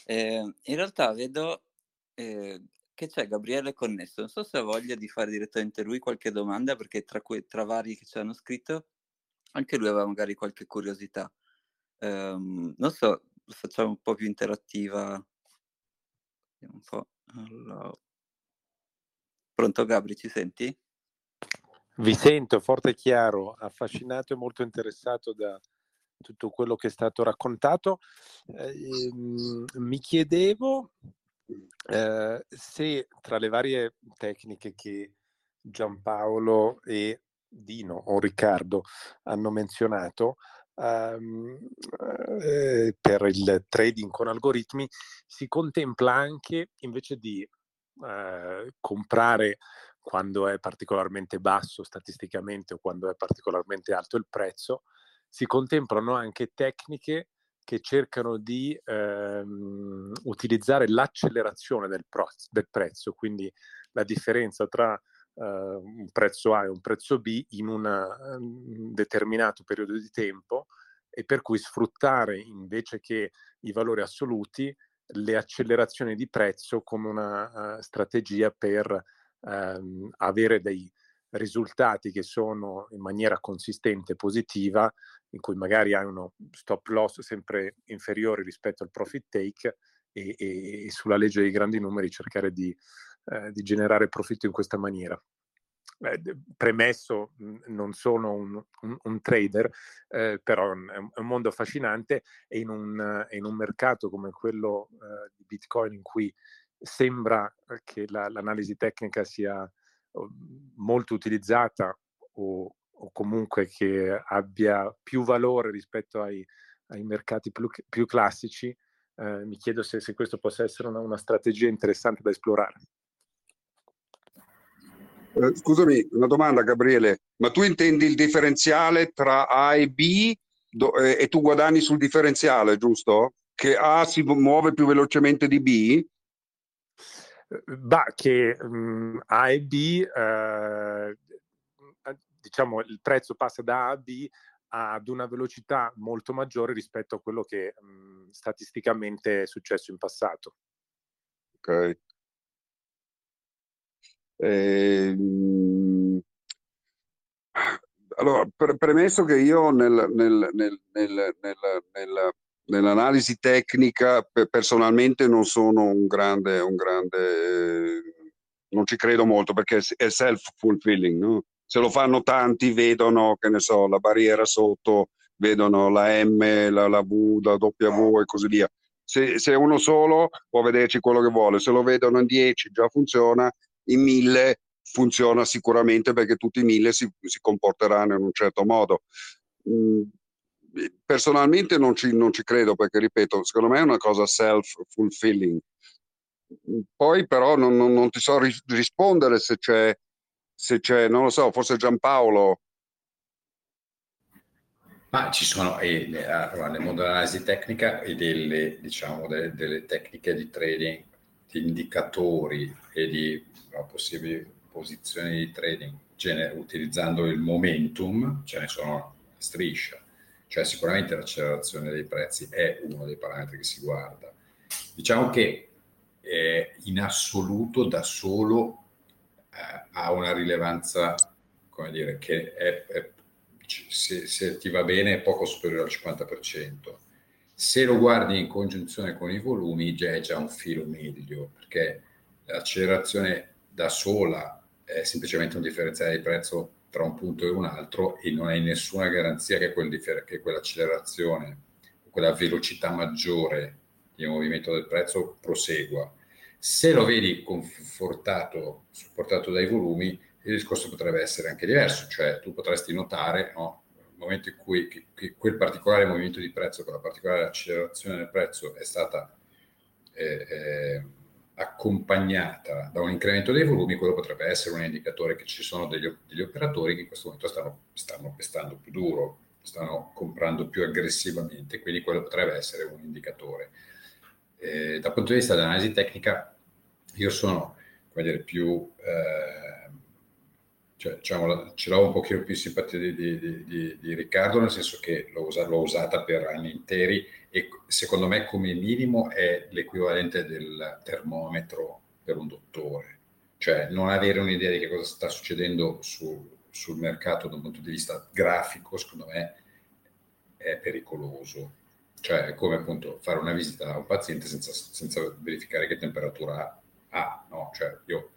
Eh, in realtà vedo eh, che c'è Gabriele connesso. Non so se ha voglia di fare direttamente lui qualche domanda, perché tra, que- tra vari che ci hanno scritto, anche lui aveva magari qualche curiosità. Um, non so, facciamo un po' più interattiva. Un po'. Allora. Pronto Gabri, ci senti? Vi sento forte e chiaro, affascinato e molto interessato da tutto quello che è stato raccontato. Eh, mi chiedevo eh, se tra le varie tecniche che Giampaolo e Dino o Riccardo hanno menzionato, um, eh, per il trading con algoritmi si contempla anche invece di eh, comprare quando è particolarmente basso statisticamente o quando è particolarmente alto il prezzo, si contemplano anche tecniche che cercano di ehm, utilizzare l'accelerazione del, pro- del, prezzo, quindi la differenza tra eh, un prezzo A e un prezzo B in un um, determinato periodo di tempo e per cui sfruttare invece che i valori assoluti le accelerazioni di prezzo come una uh, strategia per um, avere dei risultati che sono in maniera consistente positiva, in cui magari hai uno stop loss sempre inferiore rispetto al profit take e, e, e sulla legge dei grandi numeri cercare di, eh, di generare profitto in questa maniera. Eh, premesso, non sono un, un, un trader, eh, però è un, è un, mondo affascinante e in un, in un mercato come quello eh, di Bitcoin in cui sembra che la, l'analisi tecnica sia molto utilizzata o, o, comunque che abbia più valore rispetto ai, ai mercati più, più classici, eh, mi chiedo se, se, questo possa essere una, una strategia interessante da esplorare. Eh, scusami, una domanda Gabriele, ma tu intendi il differenziale tra A e B do, eh, e tu guadagni sul differenziale, giusto? Che A si muove più velocemente di B? Bah, che mh, A e B, eh, diciamo, il prezzo passa da A a B ad una velocità molto maggiore rispetto a quello che mh, statisticamente è successo in passato. Ok. Ehm, allora, pre- premesso che io nel, nel, nel, nell'analisi tecnica pe- personalmente non sono un grande, un grande eh, non ci credo molto perché è self-fulfilling, no? Se lo fanno tanti, vedono, che ne so, la barriera sotto, vedono la M, la, la V, la W e così via. Se, se uno solo può vederci quello che vuole, se lo vedono in 10 già funziona, in mille funziona sicuramente perché tutti i mille si, si comporteranno in un certo modo. Mm, personalmente non ci, non ci, credo perché, ripeto, secondo me è una cosa self-fulfilling. Poi però non, non, non ti so ri- rispondere se c'è, se c'è, non lo so, forse Giampaolo. Ma ci sono, eh, nel mondo dell'analisi tecnica e delle, diciamo, delle, delle tecniche di trading, di indicatori e di possibili posizioni di trading utilizzando il momentum, ce ne sono striscia, cioè sicuramente l'accelerazione dei prezzi è uno dei parametri che si guarda. Diciamo che eh, in assoluto da solo eh, ha una rilevanza, come dire, che è, è, se, se, ti va bene è poco superiore al 50%. Se lo guardi in congiunzione con i volumi già è già un filo medio, perché l'accelerazione da sola è semplicemente un differenziale di prezzo tra un punto e un altro e non hai nessuna garanzia che, quel differ- che quell'accelerazione, quella velocità maggiore di movimento del prezzo prosegua. Se lo vedi confortato, supportato dai volumi, il discorso potrebbe essere anche diverso, cioè tu potresti notare no, nel momento in cui che, che quel particolare movimento di prezzo, quella particolare accelerazione del prezzo è stata eh, eh, accompagnata da un incremento dei volumi, quello potrebbe essere un indicatore che ci sono degli, degli operatori che in questo momento stanno, stanno pestando più duro, stanno comprando più aggressivamente, quindi quello potrebbe essere un indicatore. Eh, dal punto di vista dell'analisi tecnica, io sono dire, più, eh, cioè, diciamo, ce l'ho un pochino più simpatia di, di, di, di, Riccardo, nel senso che l'ho, usa, l'ho usata per anni interi e secondo me come minimo è l'equivalente del termometro per un dottore, cioè non avere un'idea di che cosa sta succedendo su, sul mercato da un punto di vista grafico, secondo me è pericoloso. cioè è come appunto fare una visita a un paziente senza, senza verificare che temperatura ha, no? Cioè io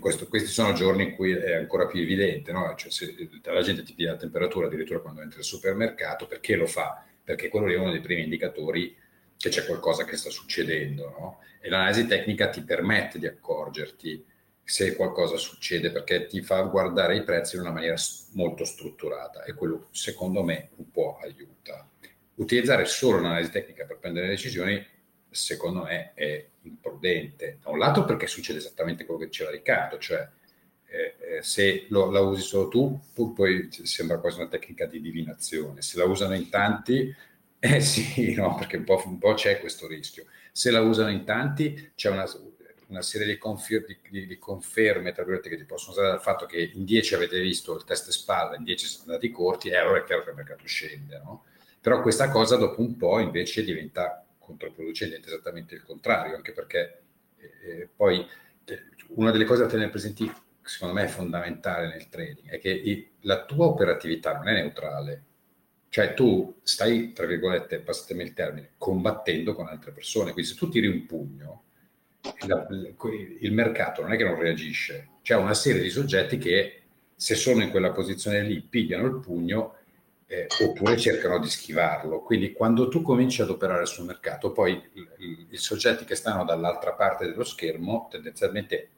questo, questi sono giorni in cui è ancora più evidente, no? cioè se la gente ti piglia la temperatura addirittura quando entri al supermercato, perché lo fa? Perché quello è uno dei primi indicatori che c'è qualcosa che sta succedendo, no? E l'analisi tecnica ti permette di accorgerti se qualcosa succede perché ti fa guardare i prezzi in una maniera molto strutturata e quello secondo me un po' aiuta. Utilizzare solo l'analisi tecnica per prendere decisioni secondo me è imprudente. Da un lato perché succede esattamente quello che diceva Riccardo, cioè eh, eh, se lo, la usi solo tu, poi sembra quasi una tecnica di divinazione. Se la usano in tanti, eh sì, no, perché un po', un po', c'è questo rischio. Se la usano in tanti, c'è una, una serie di, confir- di, di, conferme, tra che ti possono usare dal fatto che in 10 avete visto il test spalla, in 10 sono andati corti, e allora è chiaro che il mercato scende, no? Però questa cosa dopo un po' invece diventa controproducente, esattamente il contrario, anche perché eh, eh, poi eh, una delle cose da tenere presenti, secondo me è fondamentale nel trading, è che la tua operatività non è neutrale, cioè tu stai, tra virgolette, passatemi il termine, combattendo con altre persone, quindi se tu tiri un pugno, il mercato non è che non reagisce, c'è una serie di soggetti che se sono in quella posizione lì pigliano il pugno eh, oppure cercano di schivarlo. Quindi quando tu cominci ad operare sul mercato, poi i, soggetti che stanno dall'altra parte dello schermo tendenzialmente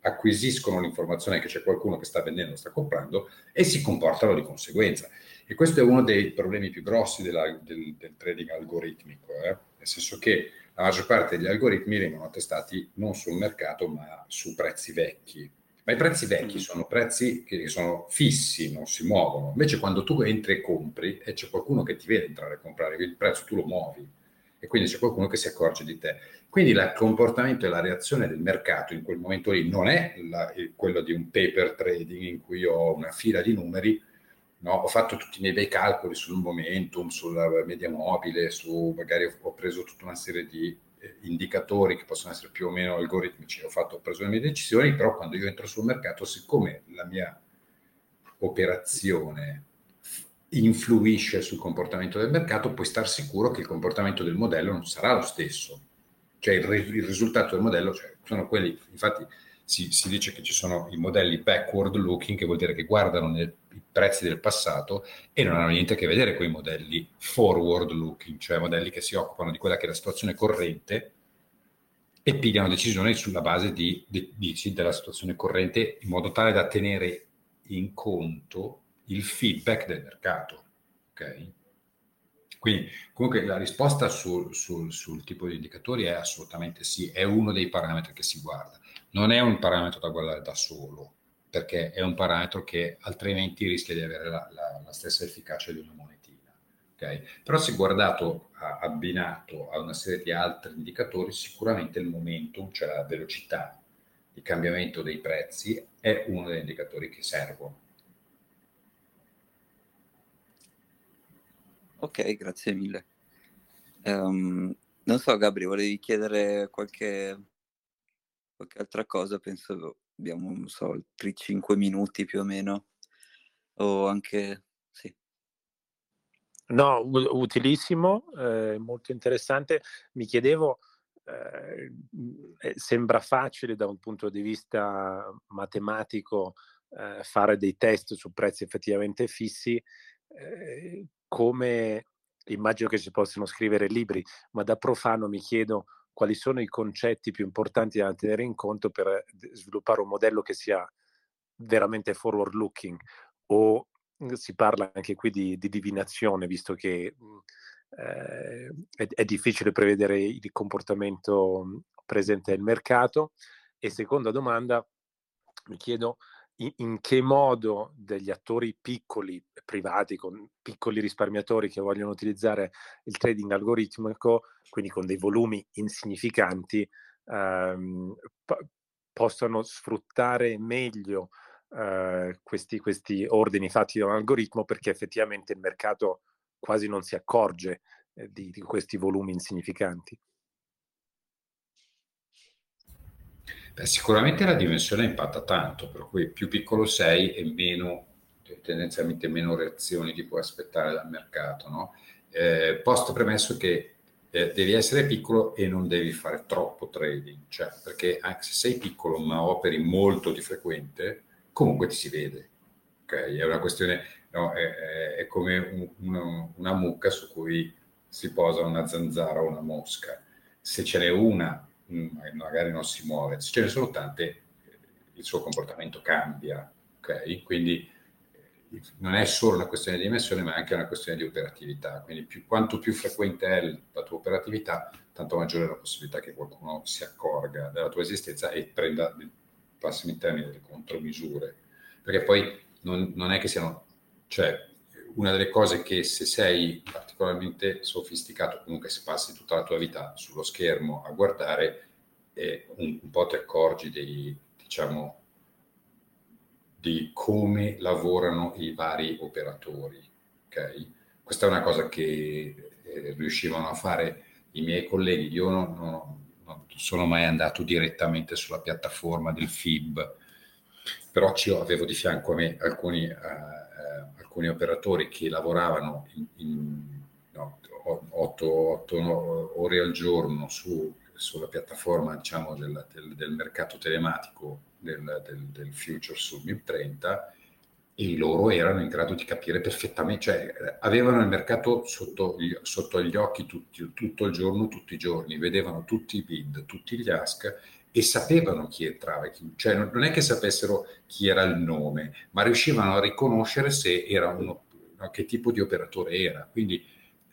acquisiscono l'informazione che c'è qualcuno che sta vendendo, sta comprando e si comportano di conseguenza. E questo è uno dei problemi più grossi della, del, del, trading algoritmico, eh? nel senso che la maggior parte degli algoritmi vengono testati non sul mercato ma su prezzi vecchi ma i prezzi vecchi mm. sono prezzi che sono fissi, non si muovono. Invece quando tu entri e compri e c'è qualcuno che ti vede entrare a comprare, il prezzo tu lo muovi e quindi c'è qualcuno che si accorge di te. Quindi il comportamento e la reazione del mercato in quel momento lì non è la, quello di un paper trading in cui ho una fila di numeri, no? ho fatto tutti i miei bei calcoli sul momentum, sulla media mobile, su, magari ho preso tutta una serie di indicatori che possono essere più o meno algoritmici, ho, fatto, ho preso le mie decisioni, però quando io entro sul mercato, siccome la mia operazione influisce sul comportamento del mercato, puoi star sicuro che il comportamento del modello non sarà lo stesso. Cioè il, il risultato del modello, cioè, sono quelli, infatti si, si, dice che ci sono i modelli backward looking, che vuol dire che guardano nei prezzi del passato e non hanno niente a che vedere con i modelli forward looking, cioè modelli che si occupano di quella che è la situazione corrente e pigliano decisioni sulla base di, di, di, della situazione corrente in modo tale da tenere in conto il feedback del mercato. Okay? Quindi comunque la risposta sul, sul, sul tipo di indicatori è assolutamente sì, è uno dei parametri che si guarda non è un parametro da guardare da solo, perché è un parametro che altrimenti rischia di avere la, la, la stessa efficacia di una monetina. Okay? Però se guardato a, abbinato a una serie di altri indicatori, sicuramente il momentum, cioè la velocità di cambiamento dei prezzi, è uno degli indicatori che servono. Ok, grazie mille. Um, non so, Gabri, volevi chiedere qualche qualche altra cosa, penso abbiamo, non so, altri 5 minuti più o meno, o anche, sì. No, utilissimo, eh, molto interessante. Mi chiedevo, eh, sembra facile da un punto di vista matematico eh, fare dei test su prezzi effettivamente fissi, eh, come immagino che si possano scrivere libri, ma da profano mi chiedo quali sono i concetti più importanti da tenere in conto per sviluppare un modello che sia veramente forward looking? O mhmm, si parla anche qui di, di divinazione visto che mhmm, eh, è, è, difficile prevedere il comportamento mhmm, presente nel mercato. E seconda domanda mi chiedo in, in, che modo degli attori piccoli, privati, con piccoli risparmiatori che vogliono utilizzare il trading algoritmico, quindi con dei volumi insignificanti, ehm, p- possano sfruttare meglio eh, questi, questi, ordini fatti da un algoritmo perché effettivamente il mercato quasi non si accorge eh, di, di questi volumi insignificanti. Beh, sicuramente la dimensione impatta tanto, per cui più piccolo sei e meno, tendenzialmente meno reazioni ti puoi aspettare dal mercato, no? Eh, post premesso che eh, devi essere piccolo e non devi fare troppo trading, cioè, perché anche se sei piccolo ma operi molto di frequente, comunque ti si vede. Okay? È una questione, no, è, è, come un, una, una mucca su cui si posa una zanzara o una mosca. Se ce n'è una, magari non si muove, se ce ne sono tante, il suo comportamento cambia. Okay? Quindi non è solo una questione di dimensione, ma è anche una questione di operatività. Quindi più, quanto più frequente è la tua operatività, tanto maggiore è la possibilità che qualcuno si accorga della tua esistenza e prenda, passimi in termini, delle contromisure. Perché poi non, non, è che siano... Cioè, una delle cose che se sei particolarmente sofisticato, comunque se passi tutta la tua vita sullo schermo a guardare, eh, un, un po' ti accorgi dei, diciamo, di come lavorano i vari operatori. Okay? Questa è una cosa che eh, riuscivano a fare i miei colleghi. Io non, non, non, sono mai andato direttamente sulla piattaforma del FIB, però ci avevo di fianco a me alcuni, eh, alcuni operatori che lavoravano in, in no, 8, 8 ore al giorno su, sulla piattaforma diciamo, del, del, del mercato telematico del, del, del future sul 1030 e loro erano in grado di capire perfettamente, cioè avevano il mercato sotto gli, sotto gli occhi tutti, tutto il giorno, tutti i giorni, vedevano tutti i bid, tutti gli ask e sapevano chi entrava, chi, cioè non è che sapessero chi era il nome, ma riuscivano a riconoscere se era uno, che tipo di operatore era. Quindi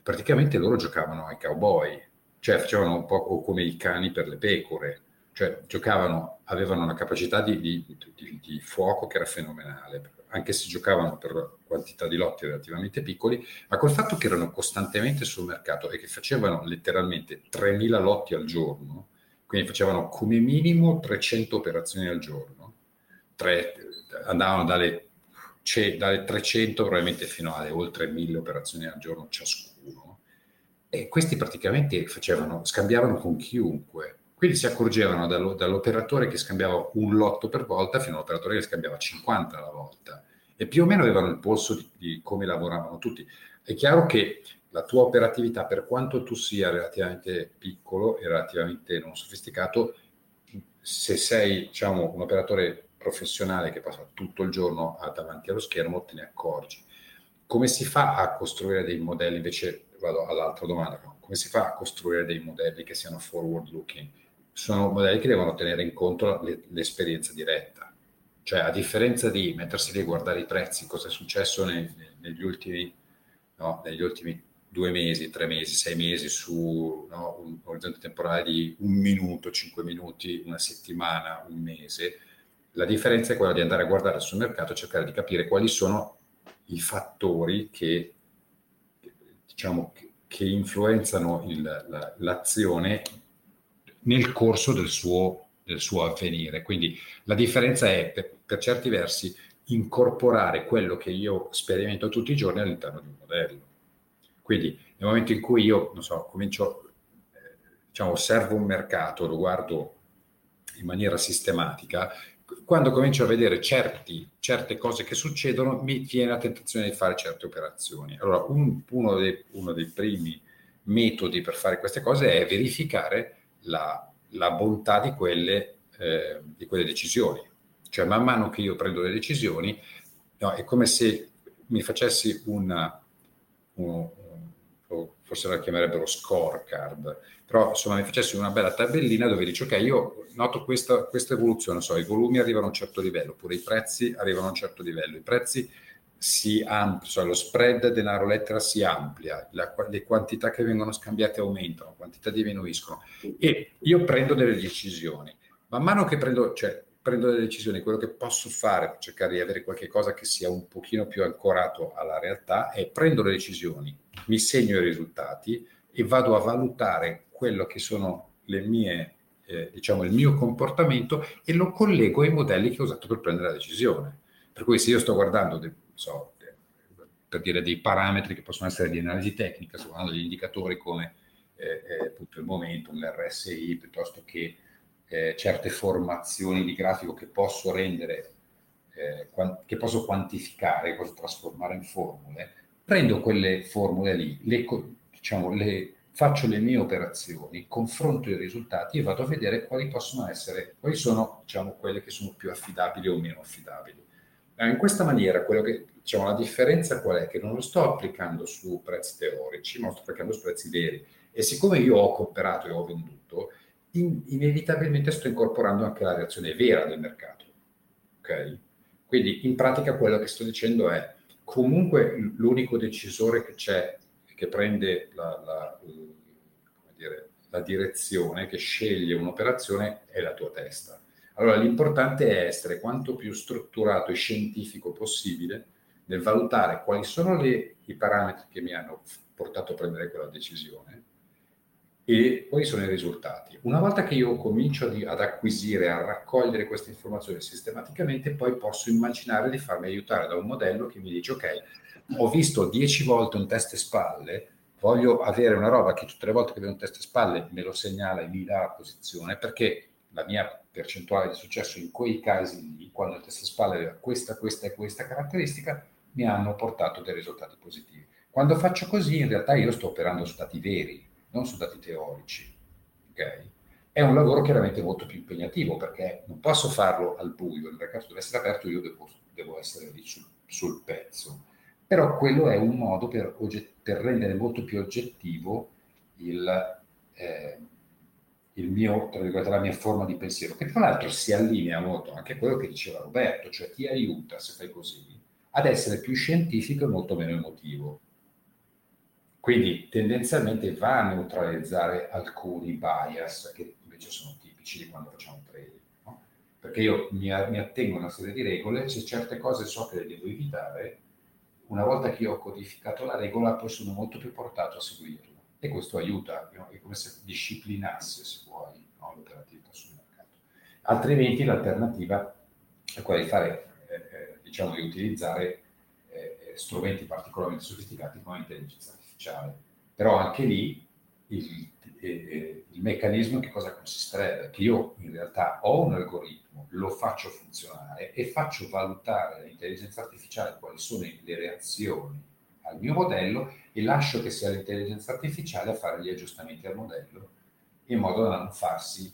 praticamente loro giocavano ai cowboy, cioè facevano un po' come i cani per le pecore cioè giocavano, avevano una capacità di, di, di, di, fuoco che era fenomenale, anche se giocavano per quantità di lotti relativamente piccoli, ma col fatto che erano costantemente sul mercato e che facevano letteralmente 3.000 lotti al giorno, quindi facevano come minimo 300 operazioni al giorno, tre, andavano dalle, cioè, dalle 300 probabilmente fino alle oltre 1.000 operazioni al giorno ciascuno, e questi praticamente facevano, scambiavano con chiunque, quindi si accorgevano dallo, dall'operatore che scambiava un lotto per volta fino all'operatore che scambiava 50 alla volta. E più o meno avevano il polso di, di come lavoravano tutti. È chiaro che la tua operatività, per quanto tu sia relativamente piccolo e relativamente non sofisticato, se sei diciamo, un operatore professionale che passa tutto il giorno davanti allo schermo, te ne accorgi. Come si fa a costruire dei modelli? Invece vado all'altra domanda, come si fa a costruire dei modelli che siano forward looking? sono modelli che devono tenere in conto le, l'esperienza diretta. Cioè, a differenza di mettersi lì a guardare i prezzi, cosa è successo nei, negli, ultimi, no, negli ultimi due mesi, tre mesi, sei mesi su no, un orizzonte temporale di un minuto, cinque minuti, una settimana, un mese, la differenza è quella di andare a guardare sul mercato e cercare di capire quali sono i fattori che, diciamo, che influenzano il, la, l'azione nel corso del suo, del suo avvenire. Quindi la differenza è, per, per, certi versi, incorporare quello che io sperimento tutti i giorni all'interno di un modello. Quindi nel momento in cui io, non so, comincio, eh, diciamo, osservo un mercato, lo guardo in maniera sistematica, quando comincio a vedere certi, certe cose che succedono, mi viene la tentazione di fare certe operazioni. Allora, un, uno, dei, uno dei primi metodi per fare queste cose è verificare la, la bontà di quelle, eh, di quelle, decisioni. Cioè, man mano che io prendo le decisioni, no, è come se mi facessi una, un, un, forse la chiamerebbero scorecard, però insomma mi facessi una bella tabellina dove dici ok, io noto questa, questa evoluzione, so, i volumi arrivano a un certo livello, oppure i prezzi arrivano a un certo livello, i prezzi si amplia, cioè lo spread denaro-lettera si amplia, la, le quantità che vengono scambiate aumentano, le quantità diminuiscono e io prendo delle decisioni. Man mano che prendo, cioè, prendo delle decisioni, quello che posso fare per cercare di avere qualche cosa che sia un pochino più ancorato alla realtà è prendo le decisioni, mi segno i risultati e vado a valutare quello che sono le mie, eh, diciamo, il mio comportamento e lo collego ai modelli che ho usato per prendere la decisione. Per cui se io sto guardando so, per dire dei parametri che possono essere di analisi tecnica, sto parlando di indicatori come eh, eh, appunto il momentum, l'RSI, piuttosto che eh, certe formazioni di grafico che posso rendere, eh, che posso quantificare, posso trasformare in formule, prendo quelle formule lì, le, diciamo, le, faccio le mie operazioni, confronto i risultati e vado a vedere quali possono essere, quali sono diciamo, quelle che sono più affidabili o meno affidabili. Eh, in questa maniera, che, diciamo, la differenza qual è? Che non lo sto applicando su prezzi teorici, ma lo sto applicando su prezzi veri. E siccome io ho cooperato e ho venduto, in, inevitabilmente sto incorporando anche la reazione vera del mercato. Ok? Quindi in pratica quello che sto dicendo è comunque l'unico decisore che c'è, che prende la, la, dire, la direzione, che sceglie un'operazione, è la tua testa. Allora l'importante è essere quanto più strutturato e scientifico possibile nel valutare quali sono le, i parametri che mi hanno portato a prendere quella decisione e quali sono i risultati. Una volta che io comincio ad acquisire, a raccogliere queste informazioni sistematicamente, poi posso immaginare di farmi aiutare da un modello che mi dice ok, ho visto dieci volte un test e spalle, voglio avere una roba che tutte le volte che vedo un test e spalle me lo segnala e mi dà la posizione, perché la mia percentuale di successo in quei casi quando il test e spalle aveva questa, questa e questa caratteristica, mi hanno portato dei risultati positivi. Quando faccio così, in realtà io sto operando su dati veri, non su dati teorici. Okay? È un lavoro chiaramente molto più impegnativo perché non posso farlo al buio, il mercato deve essere aperto, io devo, devo essere lì sul, sul, pezzo. Però quello è un modo per, per rendere molto più oggettivo il, eh, il mio, la mia forma di pensiero, che tra l'altro si allinea molto anche a quello che diceva Roberto, cioè ti aiuta, se fai così, ad essere più scientifico e molto meno emotivo. Quindi tendenzialmente va a neutralizzare alcuni bias che invece sono tipici di quando facciamo trading. No? Perché io mi, mi, attengo a una serie di regole, se certe cose so che le devo evitare, una volta che io ho codificato la regola, poi sono molto più portato a seguirla. E questo aiuta, no? è come se disciplinasse, se vuoi, no? l'operatività sul mercato. Altrimenti l'alternativa è quella di fare, eh, eh, diciamo, di utilizzare eh, strumenti particolarmente sofisticati come l'intelligenza artificiale. Però anche lì il, il, il meccanismo che cosa consisterebbe? Che io in realtà ho un algoritmo, lo faccio funzionare e faccio valutare all'intelligenza artificiale quali sono le reazioni al mio modello e lascio che sia l'intelligenza artificiale a fare gli aggiustamenti al modello in modo da non farsi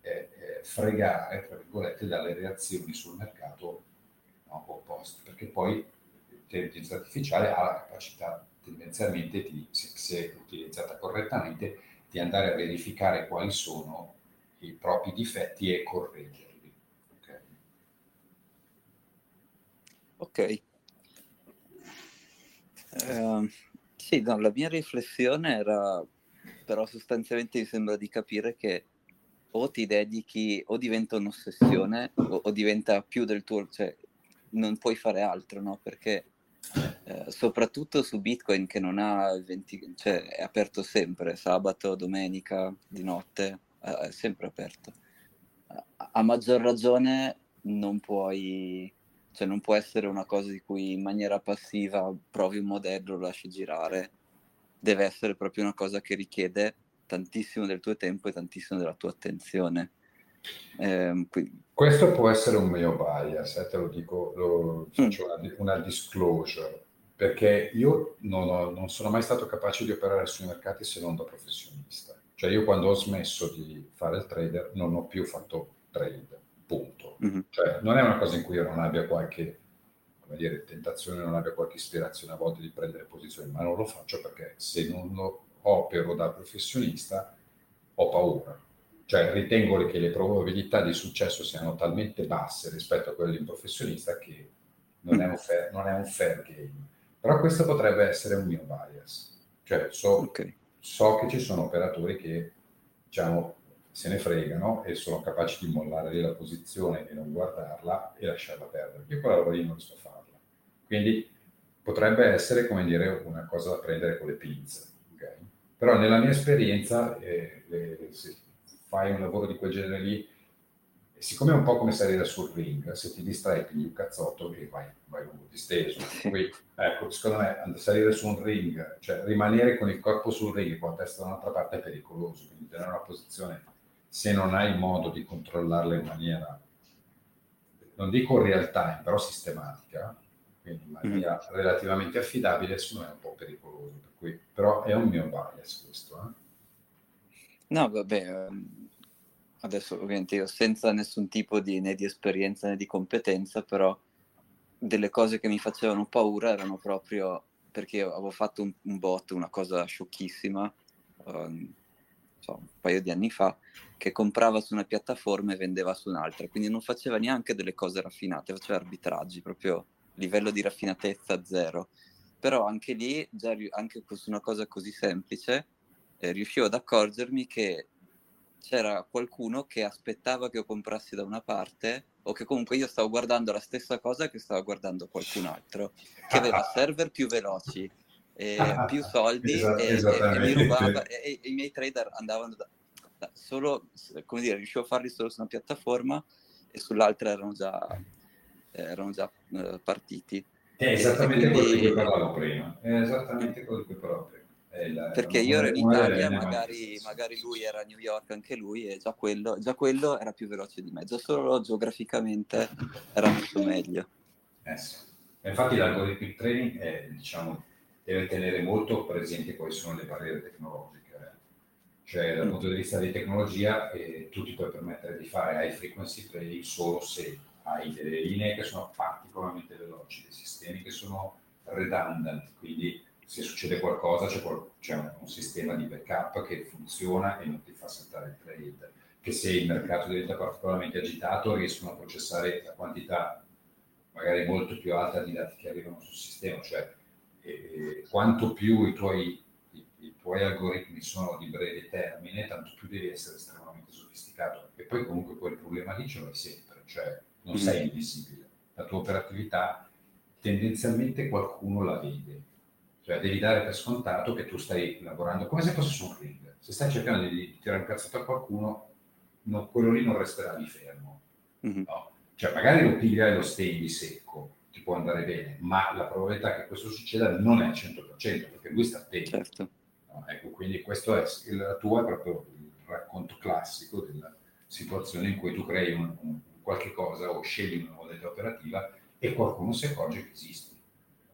eh, eh, fregare, tra virgolette, dalle reazioni sul mercato no, opposte, perché poi l'intelligenza artificiale ha la capacità tendenzialmente, di, se, se utilizzata correttamente, di andare a verificare quali sono i propri difetti e correggerli. Ok. ok. Uh, sì, no, la mia riflessione era, però sostanzialmente mi sembra di capire che o ti dedichi, o diventa un'ossessione, o, o diventa più del tuo, cioè non puoi fare altro, no? Perché eh, soprattutto su Bitcoin che non ha 20, cioè è aperto sempre, sabato, domenica, di notte, eh, è sempre aperto. A, maggior ragione non puoi, cioè non può essere una cosa di cui in maniera passiva provi un modello, lo lasci girare, deve essere proprio una cosa che richiede tantissimo del tuo tempo e tantissimo della tua attenzione. Eh, Questo può essere un mio bias, eh, te lo dico, lo, faccio mm. una, una, disclosure, perché io non, ho, non, sono mai stato capace di operare sui mercati se non da professionista. Cioè io quando ho smesso di fare il trader non ho più fatto trade, punto. Mm-hmm. Cioè non è una cosa in cui io non abbia qualche come dire, tentazione, non abbia qualche ispirazione a volte di prendere posizioni, ma non lo faccio perché se non lo opero da professionista ho paura cioè ritengo che le probabilità di successo siano talmente basse rispetto a quelle di un professionista che non è un fair, non è un fair game. Però questo potrebbe essere un mio bias. Cioè so, okay. so che ci sono operatori che diciamo, se ne fregano e sono capaci di mollare la posizione e non guardarla e lasciarla perdere. Io quella roba lì non sto farla. Quindi potrebbe essere, come dire, una cosa da prendere con le pinze. Okay? Però nella mia esperienza, eh, le, se, fai un lavoro di quel genere lì, siccome è un po' come salire sul ring, se ti distrai pigli un cazzotto e vai, vai lungo disteso. Quindi, ecco, secondo me salire su un ring, cioè rimanere con il corpo sul ring e con la testa da un'altra parte è pericoloso, quindi tenere una posizione, se non hai modo di controllarla in maniera, non dico real time, però sistematica, quindi in maniera mm. relativamente affidabile, secondo me è un po' pericoloso. Per cui, però è un mio bias questo. Eh? No, vabbè, ehm, adesso ovviamente io senza nessun tipo di, né di esperienza né di competenza, però delle cose che mi facevano paura erano proprio perché avevo fatto un, un bot, una cosa sciocchissima, um, so, un paio di anni fa, che comprava su una piattaforma e vendeva su un'altra, quindi non faceva neanche delle cose raffinate, faceva arbitraggi, proprio livello di raffinatezza zero. Però anche lì, già, anche su una cosa così semplice, eh, riuscivo ad accorgermi che c'era qualcuno che aspettava che io comprassi da una parte o che comunque io stavo guardando la stessa cosa che stava guardando qualcun altro, che aveva server più veloci, e più soldi esatto, e, e, mi rubava e, e, i miei trader andavano da, da, solo, come dire, riuscivo a farli solo su una piattaforma e sull'altra erano già, erano già uh, partiti. È esattamente quello di cui parlavo prima, è esattamente quello di cui parlavo prima. La, Perché io ero in Italia, magari, magari, lui era a New York anche lui, e già quello, già quello era più veloce di me, già solo geograficamente era molto meglio. Eh sì. Infatti l'algoritmic training è, diciamo, deve tenere molto presente quali sono le barriere tecnologiche. Cioè, dal mm. punto di vista di tecnologia, eh, tu ti puoi permettere di fare high frequency trading solo se hai delle linee che sono particolarmente veloci, dei sistemi che sono redundant, quindi se succede qualcosa c'è, qual- c'è un, un, sistema di backup che funziona e non ti fa saltare il trade, che se il mercato diventa particolarmente agitato riescono a processare la quantità magari molto più alta di dati che arrivano sul sistema, cioè eh, quanto più i tuoi, i, i tuoi, algoritmi sono di breve termine, tanto più devi essere estremamente sofisticato. E poi comunque quel problema lì ce l'hai sempre, cioè non sei mm. invisibile. La tua operatività tendenzialmente qualcuno la vede cioè devi dare per scontato che tu stai lavorando come se fosse su un ring. Se stai cercando di tirare un cazzotto a qualcuno, no, quello lì non resterà lì fermo. Mm-hmm. No? Cioè magari lo piglia e lo stendi secco, ti può andare bene, ma la probabilità che questo succeda non è al 100%, perché lui sta attento. Certo. No? Ecco, quindi questo è, la tua è proprio il racconto classico della situazione in cui tu crei un, un, qualche cosa o scegli una modalità operativa e qualcuno si accorge che esiste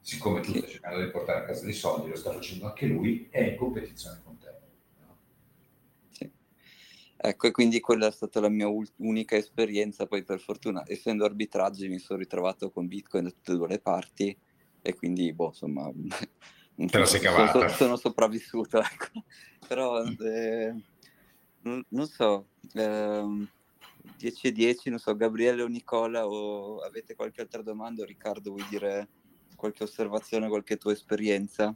siccome tu stai cercando di portare a casa dei soldi, lo sta facendo anche lui, è in competizione con te. No? Sì. Ecco, e quindi quella è stata la mia unica esperienza, poi per fortuna, essendo arbitraggi, mi sono ritrovato con Bitcoin da tutte e due le parti, e quindi, boh, insomma... Te la sei cavata. Sono, sono sopravvissuto, ecco. Però, eh, non, so... Eh, 10 e 10, non so, Gabriele o Nicola o avete qualche altra domanda? Riccardo, vuoi dire qualche osservazione, qualche tua esperienza?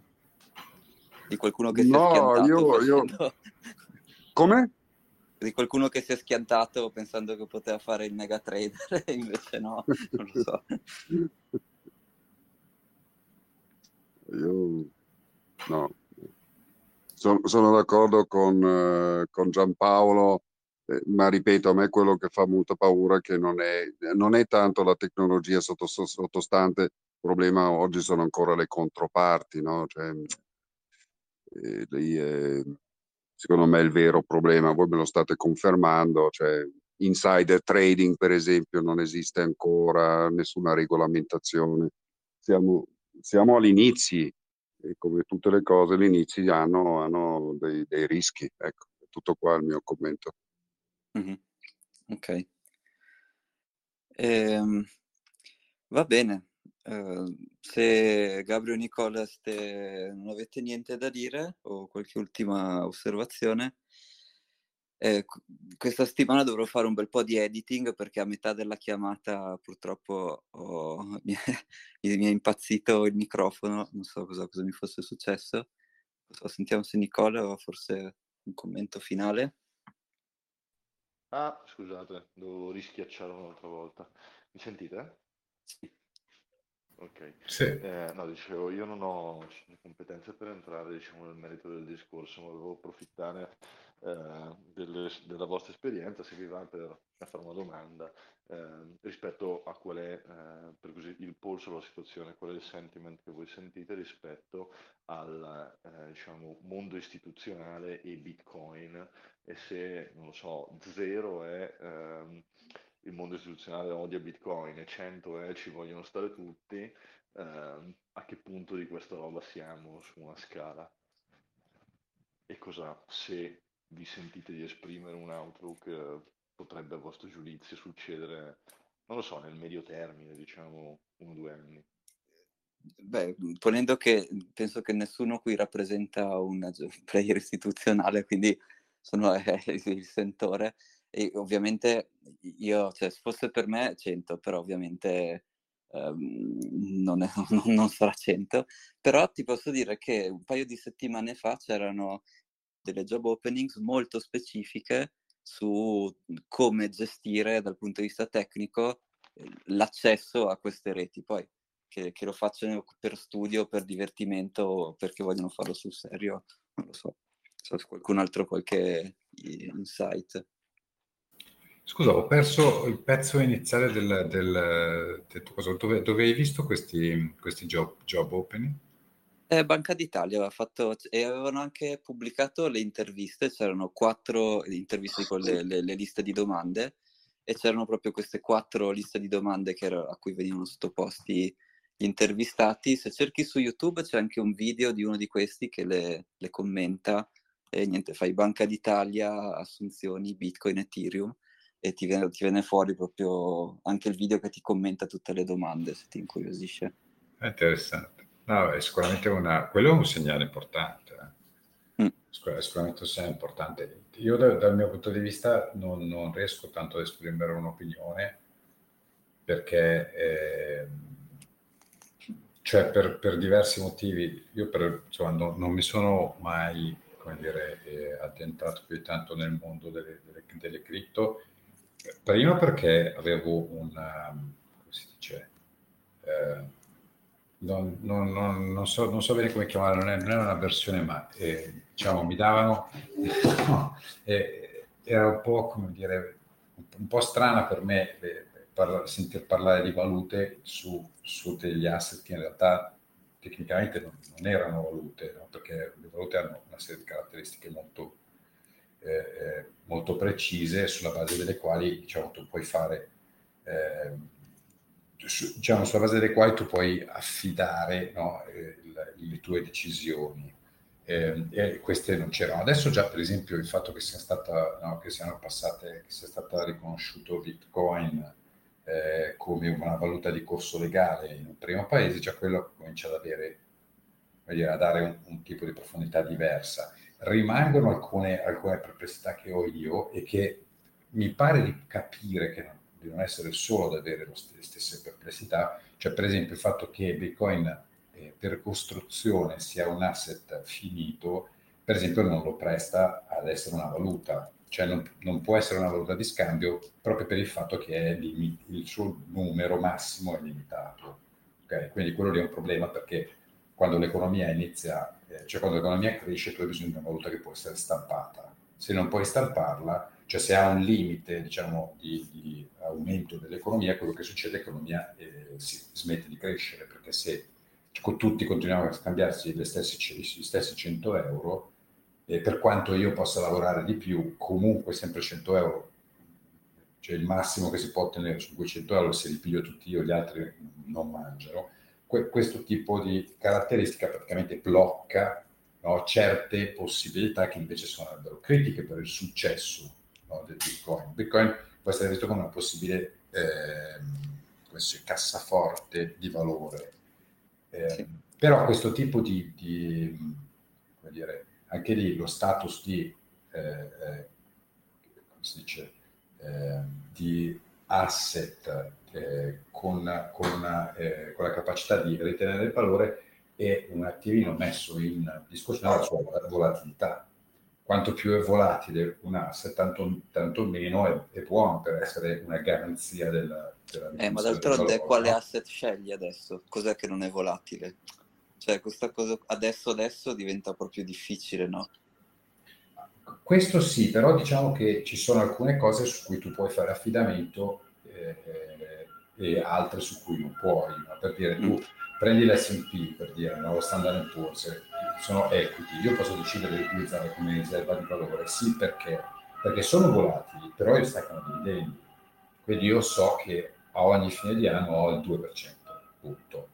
Di qualcuno che si no, è schiantato? Io, facendo... io... Come? Di qualcuno che si è schiantato pensando che poteva fare il mega trader, invece no, non lo so. Io no. Sono, sono d'accordo con, eh, con Giampaolo, eh, ma ripeto, a me quello che fa molta paura è che non è, non è tanto la tecnologia sottostante problema oggi sono ancora le controparti, no? Cioè, eh, lì è, secondo me è il vero problema, voi me lo state confermando, cioè, insider trading per esempio non esiste ancora nessuna regolamentazione, siamo, siamo agli inizi e come tutte le cose gli inizi hanno, hanno dei, dei, rischi, ecco, è tutto qua il mio commento. Mm-hmm. Ok. Ehm, va bene, Ehm, se Gabriele e Nicola ste, non avete niente da dire o qualche ultima osservazione, eh, questa settimana dovrò fare un bel po' di editing perché a metà della chiamata purtroppo ho, mi, è, mi, è, impazzito il microfono, non so cosa, cosa mi fosse successo. So, sentiamo se Nicola ha forse un commento finale. Ah, scusate, devo rischiacciare un'altra volta. Mi sentite? Sì. Ok. Sì. Eh, no, dicevo, io non ho competenze per entrare, diciamo, nel merito del discorso, ma volevo approfittare eh, delle- della vostra esperienza, se vi va, per, fare una domanda eh, rispetto a qual è, eh, per così, il polso della situazione, qual è il sentiment che voi sentite rispetto al, eh, diciamo, mondo istituzionale e Bitcoin e se, non lo so, zero è ehm, il mondo istituzionale odia Bitcoin e 100 eh, ci vogliono stare tutti, eh, a che punto di questa roba siamo su una scala? E cosa, se vi sentite di esprimere un outlook, potrebbe a vostro giudizio succedere, non lo so, nel medio termine, diciamo uno o due anni? Beh, ponendo che penso che nessuno qui rappresenta un player istituzionale, quindi sono eh, il sentore, e ovviamente io, cioè, se fosse per me 100, però ovviamente ehm, non, è, non, sarà 100. Però ti posso dire che un paio di settimane fa c'erano delle job openings molto specifiche su come gestire dal punto di vista tecnico l'accesso a queste reti. Poi che, che lo facciano per studio, per divertimento o perché vogliono farlo sul serio, non lo so. Se qualcun altro qualche insight. Scusa, ho perso il pezzo iniziale del, del, del cosa. Dove, dove, hai visto questi, questi job, job opening? Eh, Banca d'Italia aveva fatto e avevano anche pubblicato le interviste, c'erano quattro interviste con le, le, le liste di domande e c'erano proprio queste quattro liste di domande era, a cui venivano sottoposti gli intervistati. Se cerchi su YouTube c'è anche un video di uno di questi che le, le commenta e niente, fai Banca d'Italia, assunzioni, Bitcoin, Ethereum e ti viene, ti viene, fuori proprio anche il video che ti commenta tutte le domande se ti incuriosisce. È interessante. No, è sicuramente una, quello è un segnale importante. Eh. Mm. È sicuramente un segnale importante. Io da, dal mio punto di vista non, non, riesco tanto ad esprimere un'opinione perché eh, cioè per, per, diversi motivi io per, insomma, no, non mi sono mai come dire, eh, addentrato più tanto nel mondo delle, delle, delle cripto Prima perché avevo una, come si dice, eh, non, non, non, non, so, non so bene come chiamarla, non è, una versione, ma eh, diciamo mi davano, no, eh, era un po' come dire, un po' strana per me eh, parla, sentir parlare di valute su, su, degli asset che in realtà tecnicamente non, erano valute, no? perché le valute hanno una serie di caratteristiche molto eh, eh, molto precise sulla base delle quali diciamo, tu puoi fare, eh, diciamo, sulla base delle quali tu puoi affidare no, eh, le tue decisioni. Eh, queste non c'erano. Adesso già per esempio il fatto che sia stata, no, che passate, che sia stata riconosciuto Bitcoin eh, come una valuta di corso legale in un primo paese, già quello comincia ad avere, dire, a dare un, un tipo di profondità diversa rimangono alcune, alcune perplessità che ho io e che mi pare di capire che non, di non essere solo ad avere le stesse perplessità, cioè per esempio il fatto che Bitcoin eh, per costruzione sia un asset finito, per esempio non lo presta ad essere una valuta, cioè non, non può essere una valuta di scambio proprio per il fatto che il suo numero massimo è limitato. Okay? Quindi quello lì è un problema perché quando l'economia inizia eh, cioè quando l'economia cresce tu hai bisogno di una valuta che può essere stampata. Se non puoi stamparla, cioè se ha un limite diciamo, di, di aumento dell'economia, quello che succede è che l'economia eh, si smette di crescere, perché se tutti continuiamo a scambiarsi gli stessi, gli stessi 100 euro, e per quanto io possa lavorare di più, comunque sempre 100 euro, cioè il massimo che si può ottenere su 200 euro, se li piglio tutti io, gli altri non mangiano que- questo tipo di caratteristica praticamente blocca no, certe possibilità che invece sarebbero critiche per il successo no, del Bitcoin. Bitcoin può essere visto come una possibile eh, cassaforte di valore. Eh, sì. Però questo tipo di, di, come dire, anche lì lo status di, eh, eh come si dice, eh, di asset eh, con, con, eh, con, la capacità di ritenere il valore è un attimino messo in discussione la sua volatilità. Quanto più è volatile un asset, tanto, tanto meno è, è, buono per essere una garanzia della, della eh, ma d'altronde quale asset scegli adesso? Cos'è che non è volatile? Cioè questa cosa adesso adesso diventa proprio difficile, no? Questo sì, però diciamo che ci sono alcune cose su cui tu puoi fare affidamento eh, e altre su cui non puoi. No? Per dire, tu prendi l'S&P, per dire, no? lo Standard Poor's, sono equity, io posso decidere di utilizzare come riserva di valore, sì perché? Perché sono volatili, però staccano dividendi. Quindi io so che a ogni fine di anno ho il 2%, punto.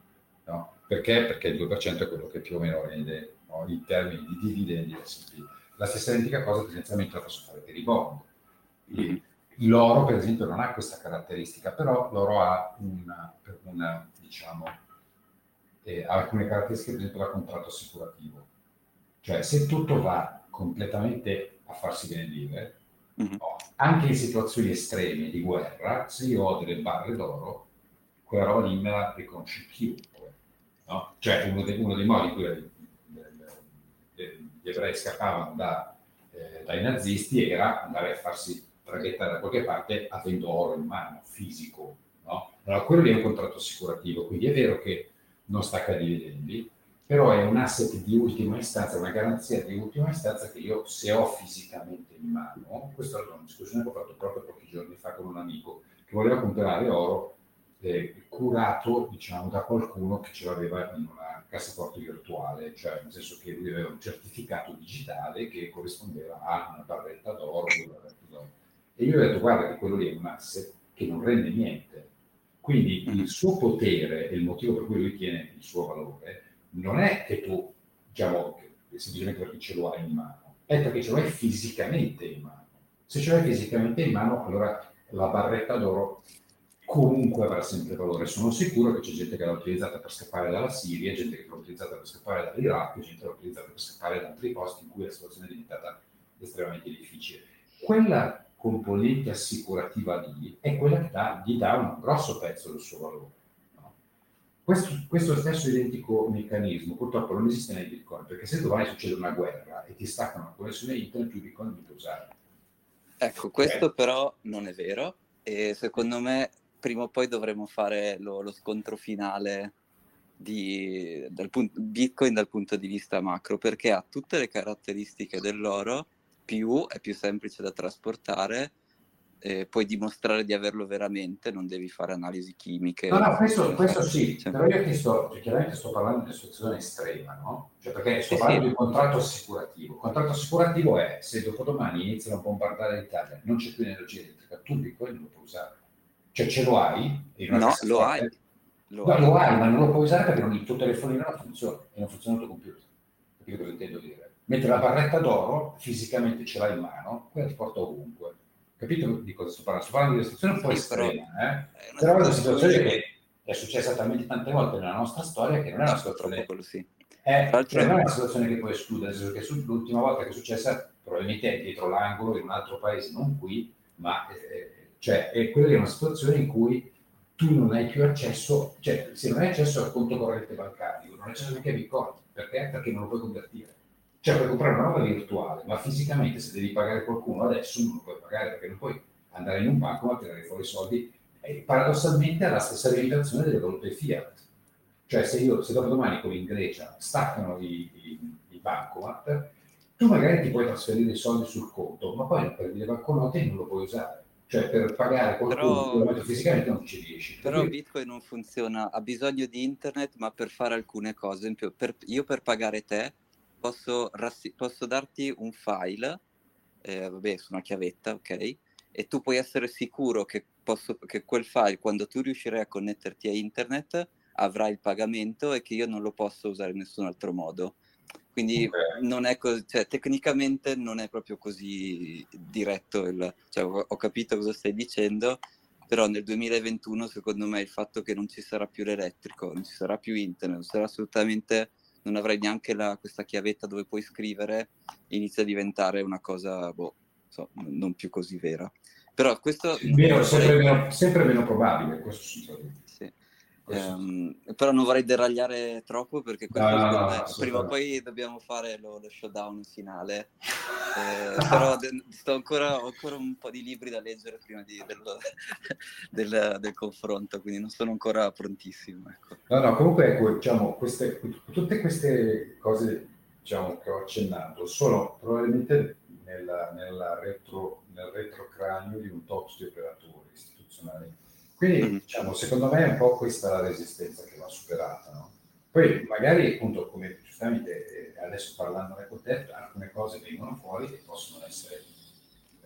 No? Perché? Perché il 2% è quello che più o meno rende no? in termini di dividendi S&P. La stessa identica cosa tendenzialmente la posso fare per i bond. L'oro, per esempio, non ha questa caratteristica, però l'oro ha una, una diciamo, eh, alcune caratteristiche, per esempio, da contratto assicurativo. Cioè, se tutto va completamente a farsi benedire, mm-hmm. no, anche in situazioni estreme di guerra, se io ho delle barre d'oro, quella roba lì me la riconosce chiunque. No? Cioè, uno, de, uno, dei modi in cui gli ebrei scappavano da, eh, dai nazisti era andare a farsi traghettare da qualche parte avendo oro in mano, fisico. No? Allora, quello lì è un contratto assicurativo, quindi è vero che non stacca dividendi, però è un asset di ultima istanza, una garanzia di ultima istanza che io se ho fisicamente in mano, questa è una discussione che ho fatto proprio pochi giorni fa con un amico che voleva comprare oro eh, curato diciamo da qualcuno che ce l'aveva in una cassaforte virtuale, cioè nel senso che lui aveva un certificato digitale che corrispondeva a una barretta d'oro, d'oro. E io gli ho detto guarda che quello lì è un asset che non rende niente. Quindi il suo potere e il motivo per cui lui tiene il suo valore non è che tu, diciamo, semplicemente perché ce lo hai in mano, è perché ce lo hai fisicamente in mano. Se ce l'hai fisicamente in mano, allora la barretta d'oro comunque avrà sempre valore. Sono sicuro che c'è gente che l'ha utilizzata per scappare dalla Siria, gente che l'ha utilizzata per scappare dall'Iraq, gente che l'ha utilizzata per scappare da altri posti in cui la situazione è diventata estremamente difficile. Quella componente assicurativa lì è quella che dà, gli dà un grosso pezzo del suo valore. Questo, questo, stesso identico meccanismo purtroppo non esiste nei bitcoin, perché se domani succede una guerra e ti staccano la connessione internet, più bitcoin non puoi usare. Ecco, questo eh. però non è vero e secondo me prima o poi dovremo fare lo, lo scontro finale di dal punto, Bitcoin dal punto di vista macro, perché ha tutte le caratteristiche dell'oro, più è più semplice da trasportare eh, puoi dimostrare di averlo veramente, non devi fare analisi chimiche. No, no, questo, questo sì, cioè, però io ti sto, cioè, chiaramente sto parlando di una situazione estrema, no? Cioè perché sto sì, parlando sì. di un contratto assicurativo. Il contratto assicurativo è se dopodomani iniziano a bombardare l'Italia, non c'è più energia elettrica, tu di quello non lo puoi usare. Cioè ce lo hai? No, lo hai. Lo, no, hai. lo hai, ma non lo puoi usare perché non, il tuo telefonino non funziona e non funziona il tuo computer. Capito cosa intendo dire? Mentre la barretta d'oro fisicamente ce l'hai in mano, quella ti porta ovunque Capito di cosa sto parlando? Sto parlando di una situazione un po' estrema, eh? però è una situazione che è successa talmente tante volte nella nostra storia che non è una situazione... Quello, sì. È, cioè, non è una situazione che puoi escludere, nel senso che l'ultima volta che è successa probabilmente è dietro l'angolo in un altro paese, non qui, ma eh, cioè, è quella di una situazione in cui tu non hai più accesso, cioè se non hai accesso al conto corrente bancario, non hai accesso neanche a Bitcoin, perché? Perché non lo puoi convertire. Cioè puoi comprare una roba virtuale, ma fisicamente se devi pagare qualcuno adesso non lo puoi pagare perché non puoi andare in un banco a tirare fuori i soldi. E paradossalmente ha la stessa limitazione delle valute fiat. Cioè se io, se dopo domani come in Grecia staccano i, i, i bancomat, tu magari ti puoi trasferire i soldi sul conto, ma poi prendi le banconote non lo puoi usare. Cioè per pagare qualcuno però, fisicamente non ci riesci. Però Quindi... Bitcoin non funziona, ha bisogno di internet, ma per fare alcune cose. Per, io per pagare te posso, rassi- posso darti un file, eh, vabbè, su una chiavetta, ok? E tu puoi essere sicuro che, posso, che quel file, quando tu riuscirai a connetterti a internet, avrà il pagamento e che io non lo posso usare in nessun altro modo. Quindi okay. non è così, cioè, tecnicamente non è proprio così diretto. Il, cioè, ho, ho capito cosa stai dicendo, però nel 2021 secondo me il fatto che non ci sarà più l'elettrico, non ci sarà più internet, non sarà assolutamente non avrai neanche la, questa chiavetta dove puoi scrivere, inizia a diventare una cosa, boh, so, non più così vera. Però questo... Vero, sempre, meno, sempre meno probabile, questo sicuramente. Um, però non vorrei deragliare troppo perché questo no, no, no, prima o poi dobbiamo fare lo, lo showdown finale. Eh, però de- ancora, ho ancora un po' di libri da leggere prima di, del, del, del, confronto, quindi non sono ancora prontissimo. Ecco. No, no, comunque ecco, diciamo, queste, tutte queste cose diciamo, che ho accennato sono probabilmente nella, nella retro, nel retrocranio di un top di operatori istituzionali quindi, mm-hmm. diciamo, secondo me è un po' questa la resistenza che va superata. No? Poi magari, appunto, come giustamente eh, adesso parlandone con te, alcune cose vengono fuori e possono essere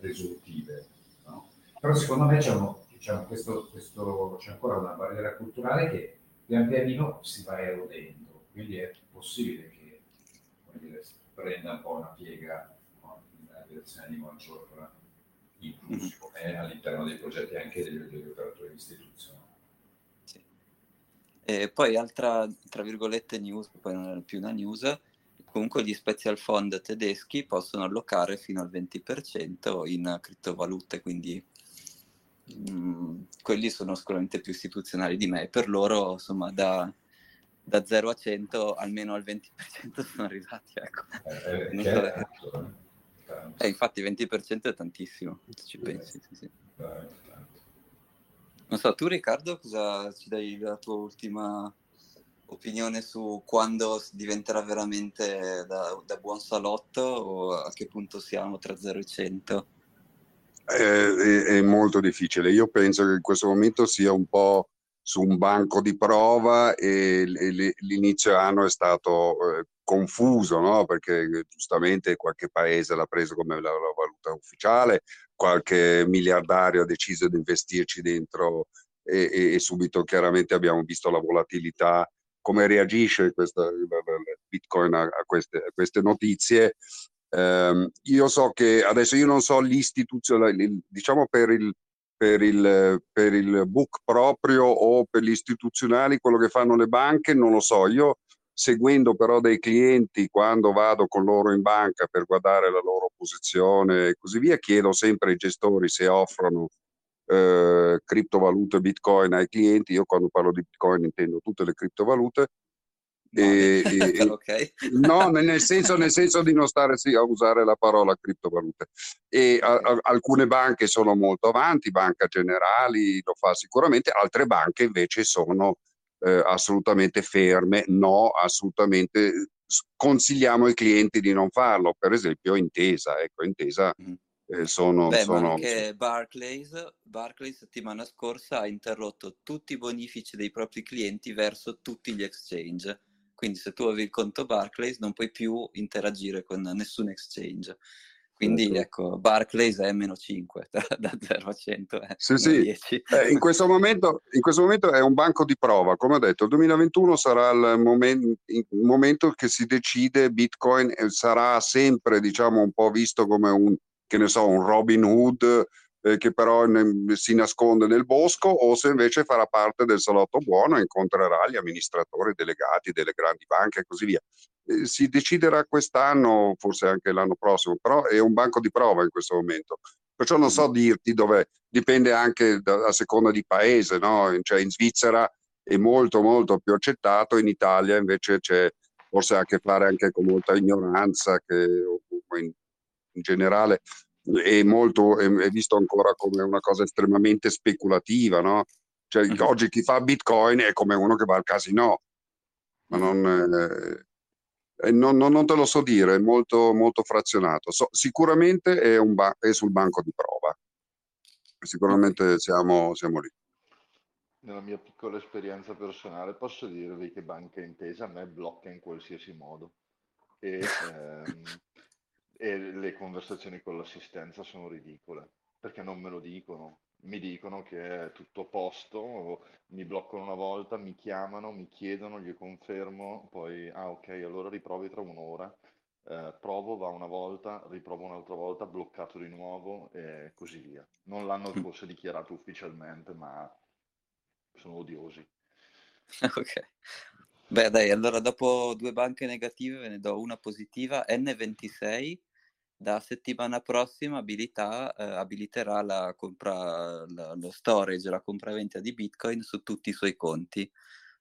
risolutive. No? Però secondo me c'è uno, diciamo, questo, questo, c'è ancora una barriera culturale che pian pianino si va erodendo, quindi è possibile che dire, prenda un po' una piega nella direzione di maggior inclusione mm-hmm. all'interno dei progetti anche degli, degli operatori istituzionali. Sì. E poi altra, tra virgolette, news, poi non è più una news, comunque gli special fund tedeschi possono allocare fino al 20% in criptovalute, quindi mh, mm, quelli sono sicuramente più istituzionali di me. Per loro, insomma, da, da 0 a 100 almeno al 20% sono arrivati. Ecco. Eh, eh, so, è tanto, eh. eh, infatti 20% è tantissimo, se ci pensi. Sì, sì. Non so, tu Riccardo, cosa ci dai la tua ultima opinione su quando diventerà veramente da, da buon salotto o a che punto siamo tra 0 e 100? È, è, è, molto difficile. Io penso che in questo momento sia un po' su un banco di prova e, l'inizio anno è stato eh, confuso, no? perché giustamente qualche paese l'ha preso come la, la valuta ufficiale, qualche miliardario ha deciso di investirci dentro e, e, e subito chiaramente abbiamo visto la volatilità come reagisce questa, Bitcoin a, a, queste, a queste, notizie. Eh, io so che adesso io non so l'istituzione, diciamo per il, per il, per il book proprio o per gli istituzionali, quello che fanno le banche, non lo so. Io seguendo però dei clienti quando vado con loro in banca per guardare la loro posizione e così via, chiedo sempre ai gestori se offrono eh, criptovalute Bitcoin ai clienti. Io quando parlo di Bitcoin intendo tutte le criptovalute. No, e, e, okay. no nel, senso, nel, senso, di non stare sì, a usare la parola criptovalute. E a, a, alcune banche sono molto avanti, Banca Generali lo fa sicuramente, altre banche invece sono eh, assolutamente ferme, no, assolutamente consigliamo ai clienti di non farlo, per esempio Intesa, ecco, Intesa mm eh, sono, Beh, sono... anche Barclays, Barclays settimana scorsa ha interrotto tutti i bonifici dei propri clienti verso tutti gli exchange. Quindi se tu avevi il conto Barclays non puoi più interagire con nessun exchange. Quindi certo. ecco, Barclays è meno 5 da, da 0 a 100. Eh, sì, sì. Eh, in, questo momento, in, questo momento, è un banco di prova. Come ho detto, il 2021 sarà il, momen- il momento che si decide Bitcoin sarà sempre diciamo, un po' visto come un, che ne so, un Robin Hood eh, che però ne, si nasconde nel bosco o se invece farà parte del salotto buono e incontrerà gli amministratori delegati delle grandi banche e così via. Eh, si deciderà quest'anno, forse anche l'anno prossimo, però è un banco di prova in questo momento. Perciò non so dirti dove, dipende anche da, a seconda di paese, no? cioè in Svizzera è molto molto più accettato, in Italia invece c'è forse ha a che fare anche con molta ignoranza che, in, in generale è, molto, è, è, visto ancora come una cosa estremamente speculativa, no? Cioè, uh-huh. oggi chi fa Bitcoin è come uno che va al casino, ma non, eh, non, non, non te lo so dire, è molto, molto frazionato. So, sicuramente è, ba- è, sul banco di prova, sicuramente siamo, siamo lì. Nella mia piccola esperienza personale posso dirvi che Banca Intesa a me blocca in qualsiasi modo. E, ehm, e le conversazioni con l'assistenza sono ridicole, perché non me lo dicono. Mi dicono che è tutto a posto, mi bloccano una volta, mi chiamano, mi chiedono, gli confermo, poi, ah ok, allora riprovi tra un'ora. Eh, provo, va una volta, riprovo un'altra volta, bloccato di nuovo e così via. Non l'hanno mm. forse dichiarato ufficialmente, ma sono odiosi. Ok. Beh, dai, allora dopo due banche negative ve ne do una positiva, N26 da settimana prossima abilità, eh, abiliterà la compra, la, lo storage, la compravendita di Bitcoin su tutti i suoi conti.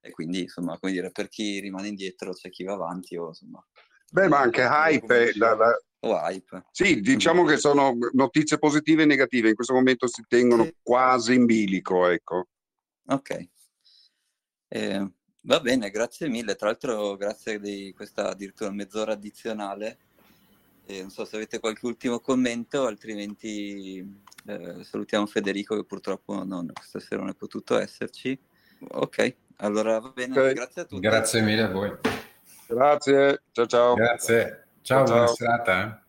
E quindi, insomma, come dire, per chi rimane indietro c'è chi va avanti o insomma... Beh, ma anche hype, la, la... o hype. Sì, diciamo che sono notizie positive e negative. In questo momento si tengono sì. quasi in bilico, ecco. Ok. Eh, va bene, grazie mille. Tra l'altro, grazie di questa addirittura mezz'ora addizionale e non so se avete qualche ultimo commento, altrimenti eh, salutiamo Federico che purtroppo non, questa sera non è potuto esserci. Ok, allora va bene, okay. grazie a tutti. Grazie mille a voi. Grazie, ciao ciao. Grazie, ciao, ciao. buona serata. Eh.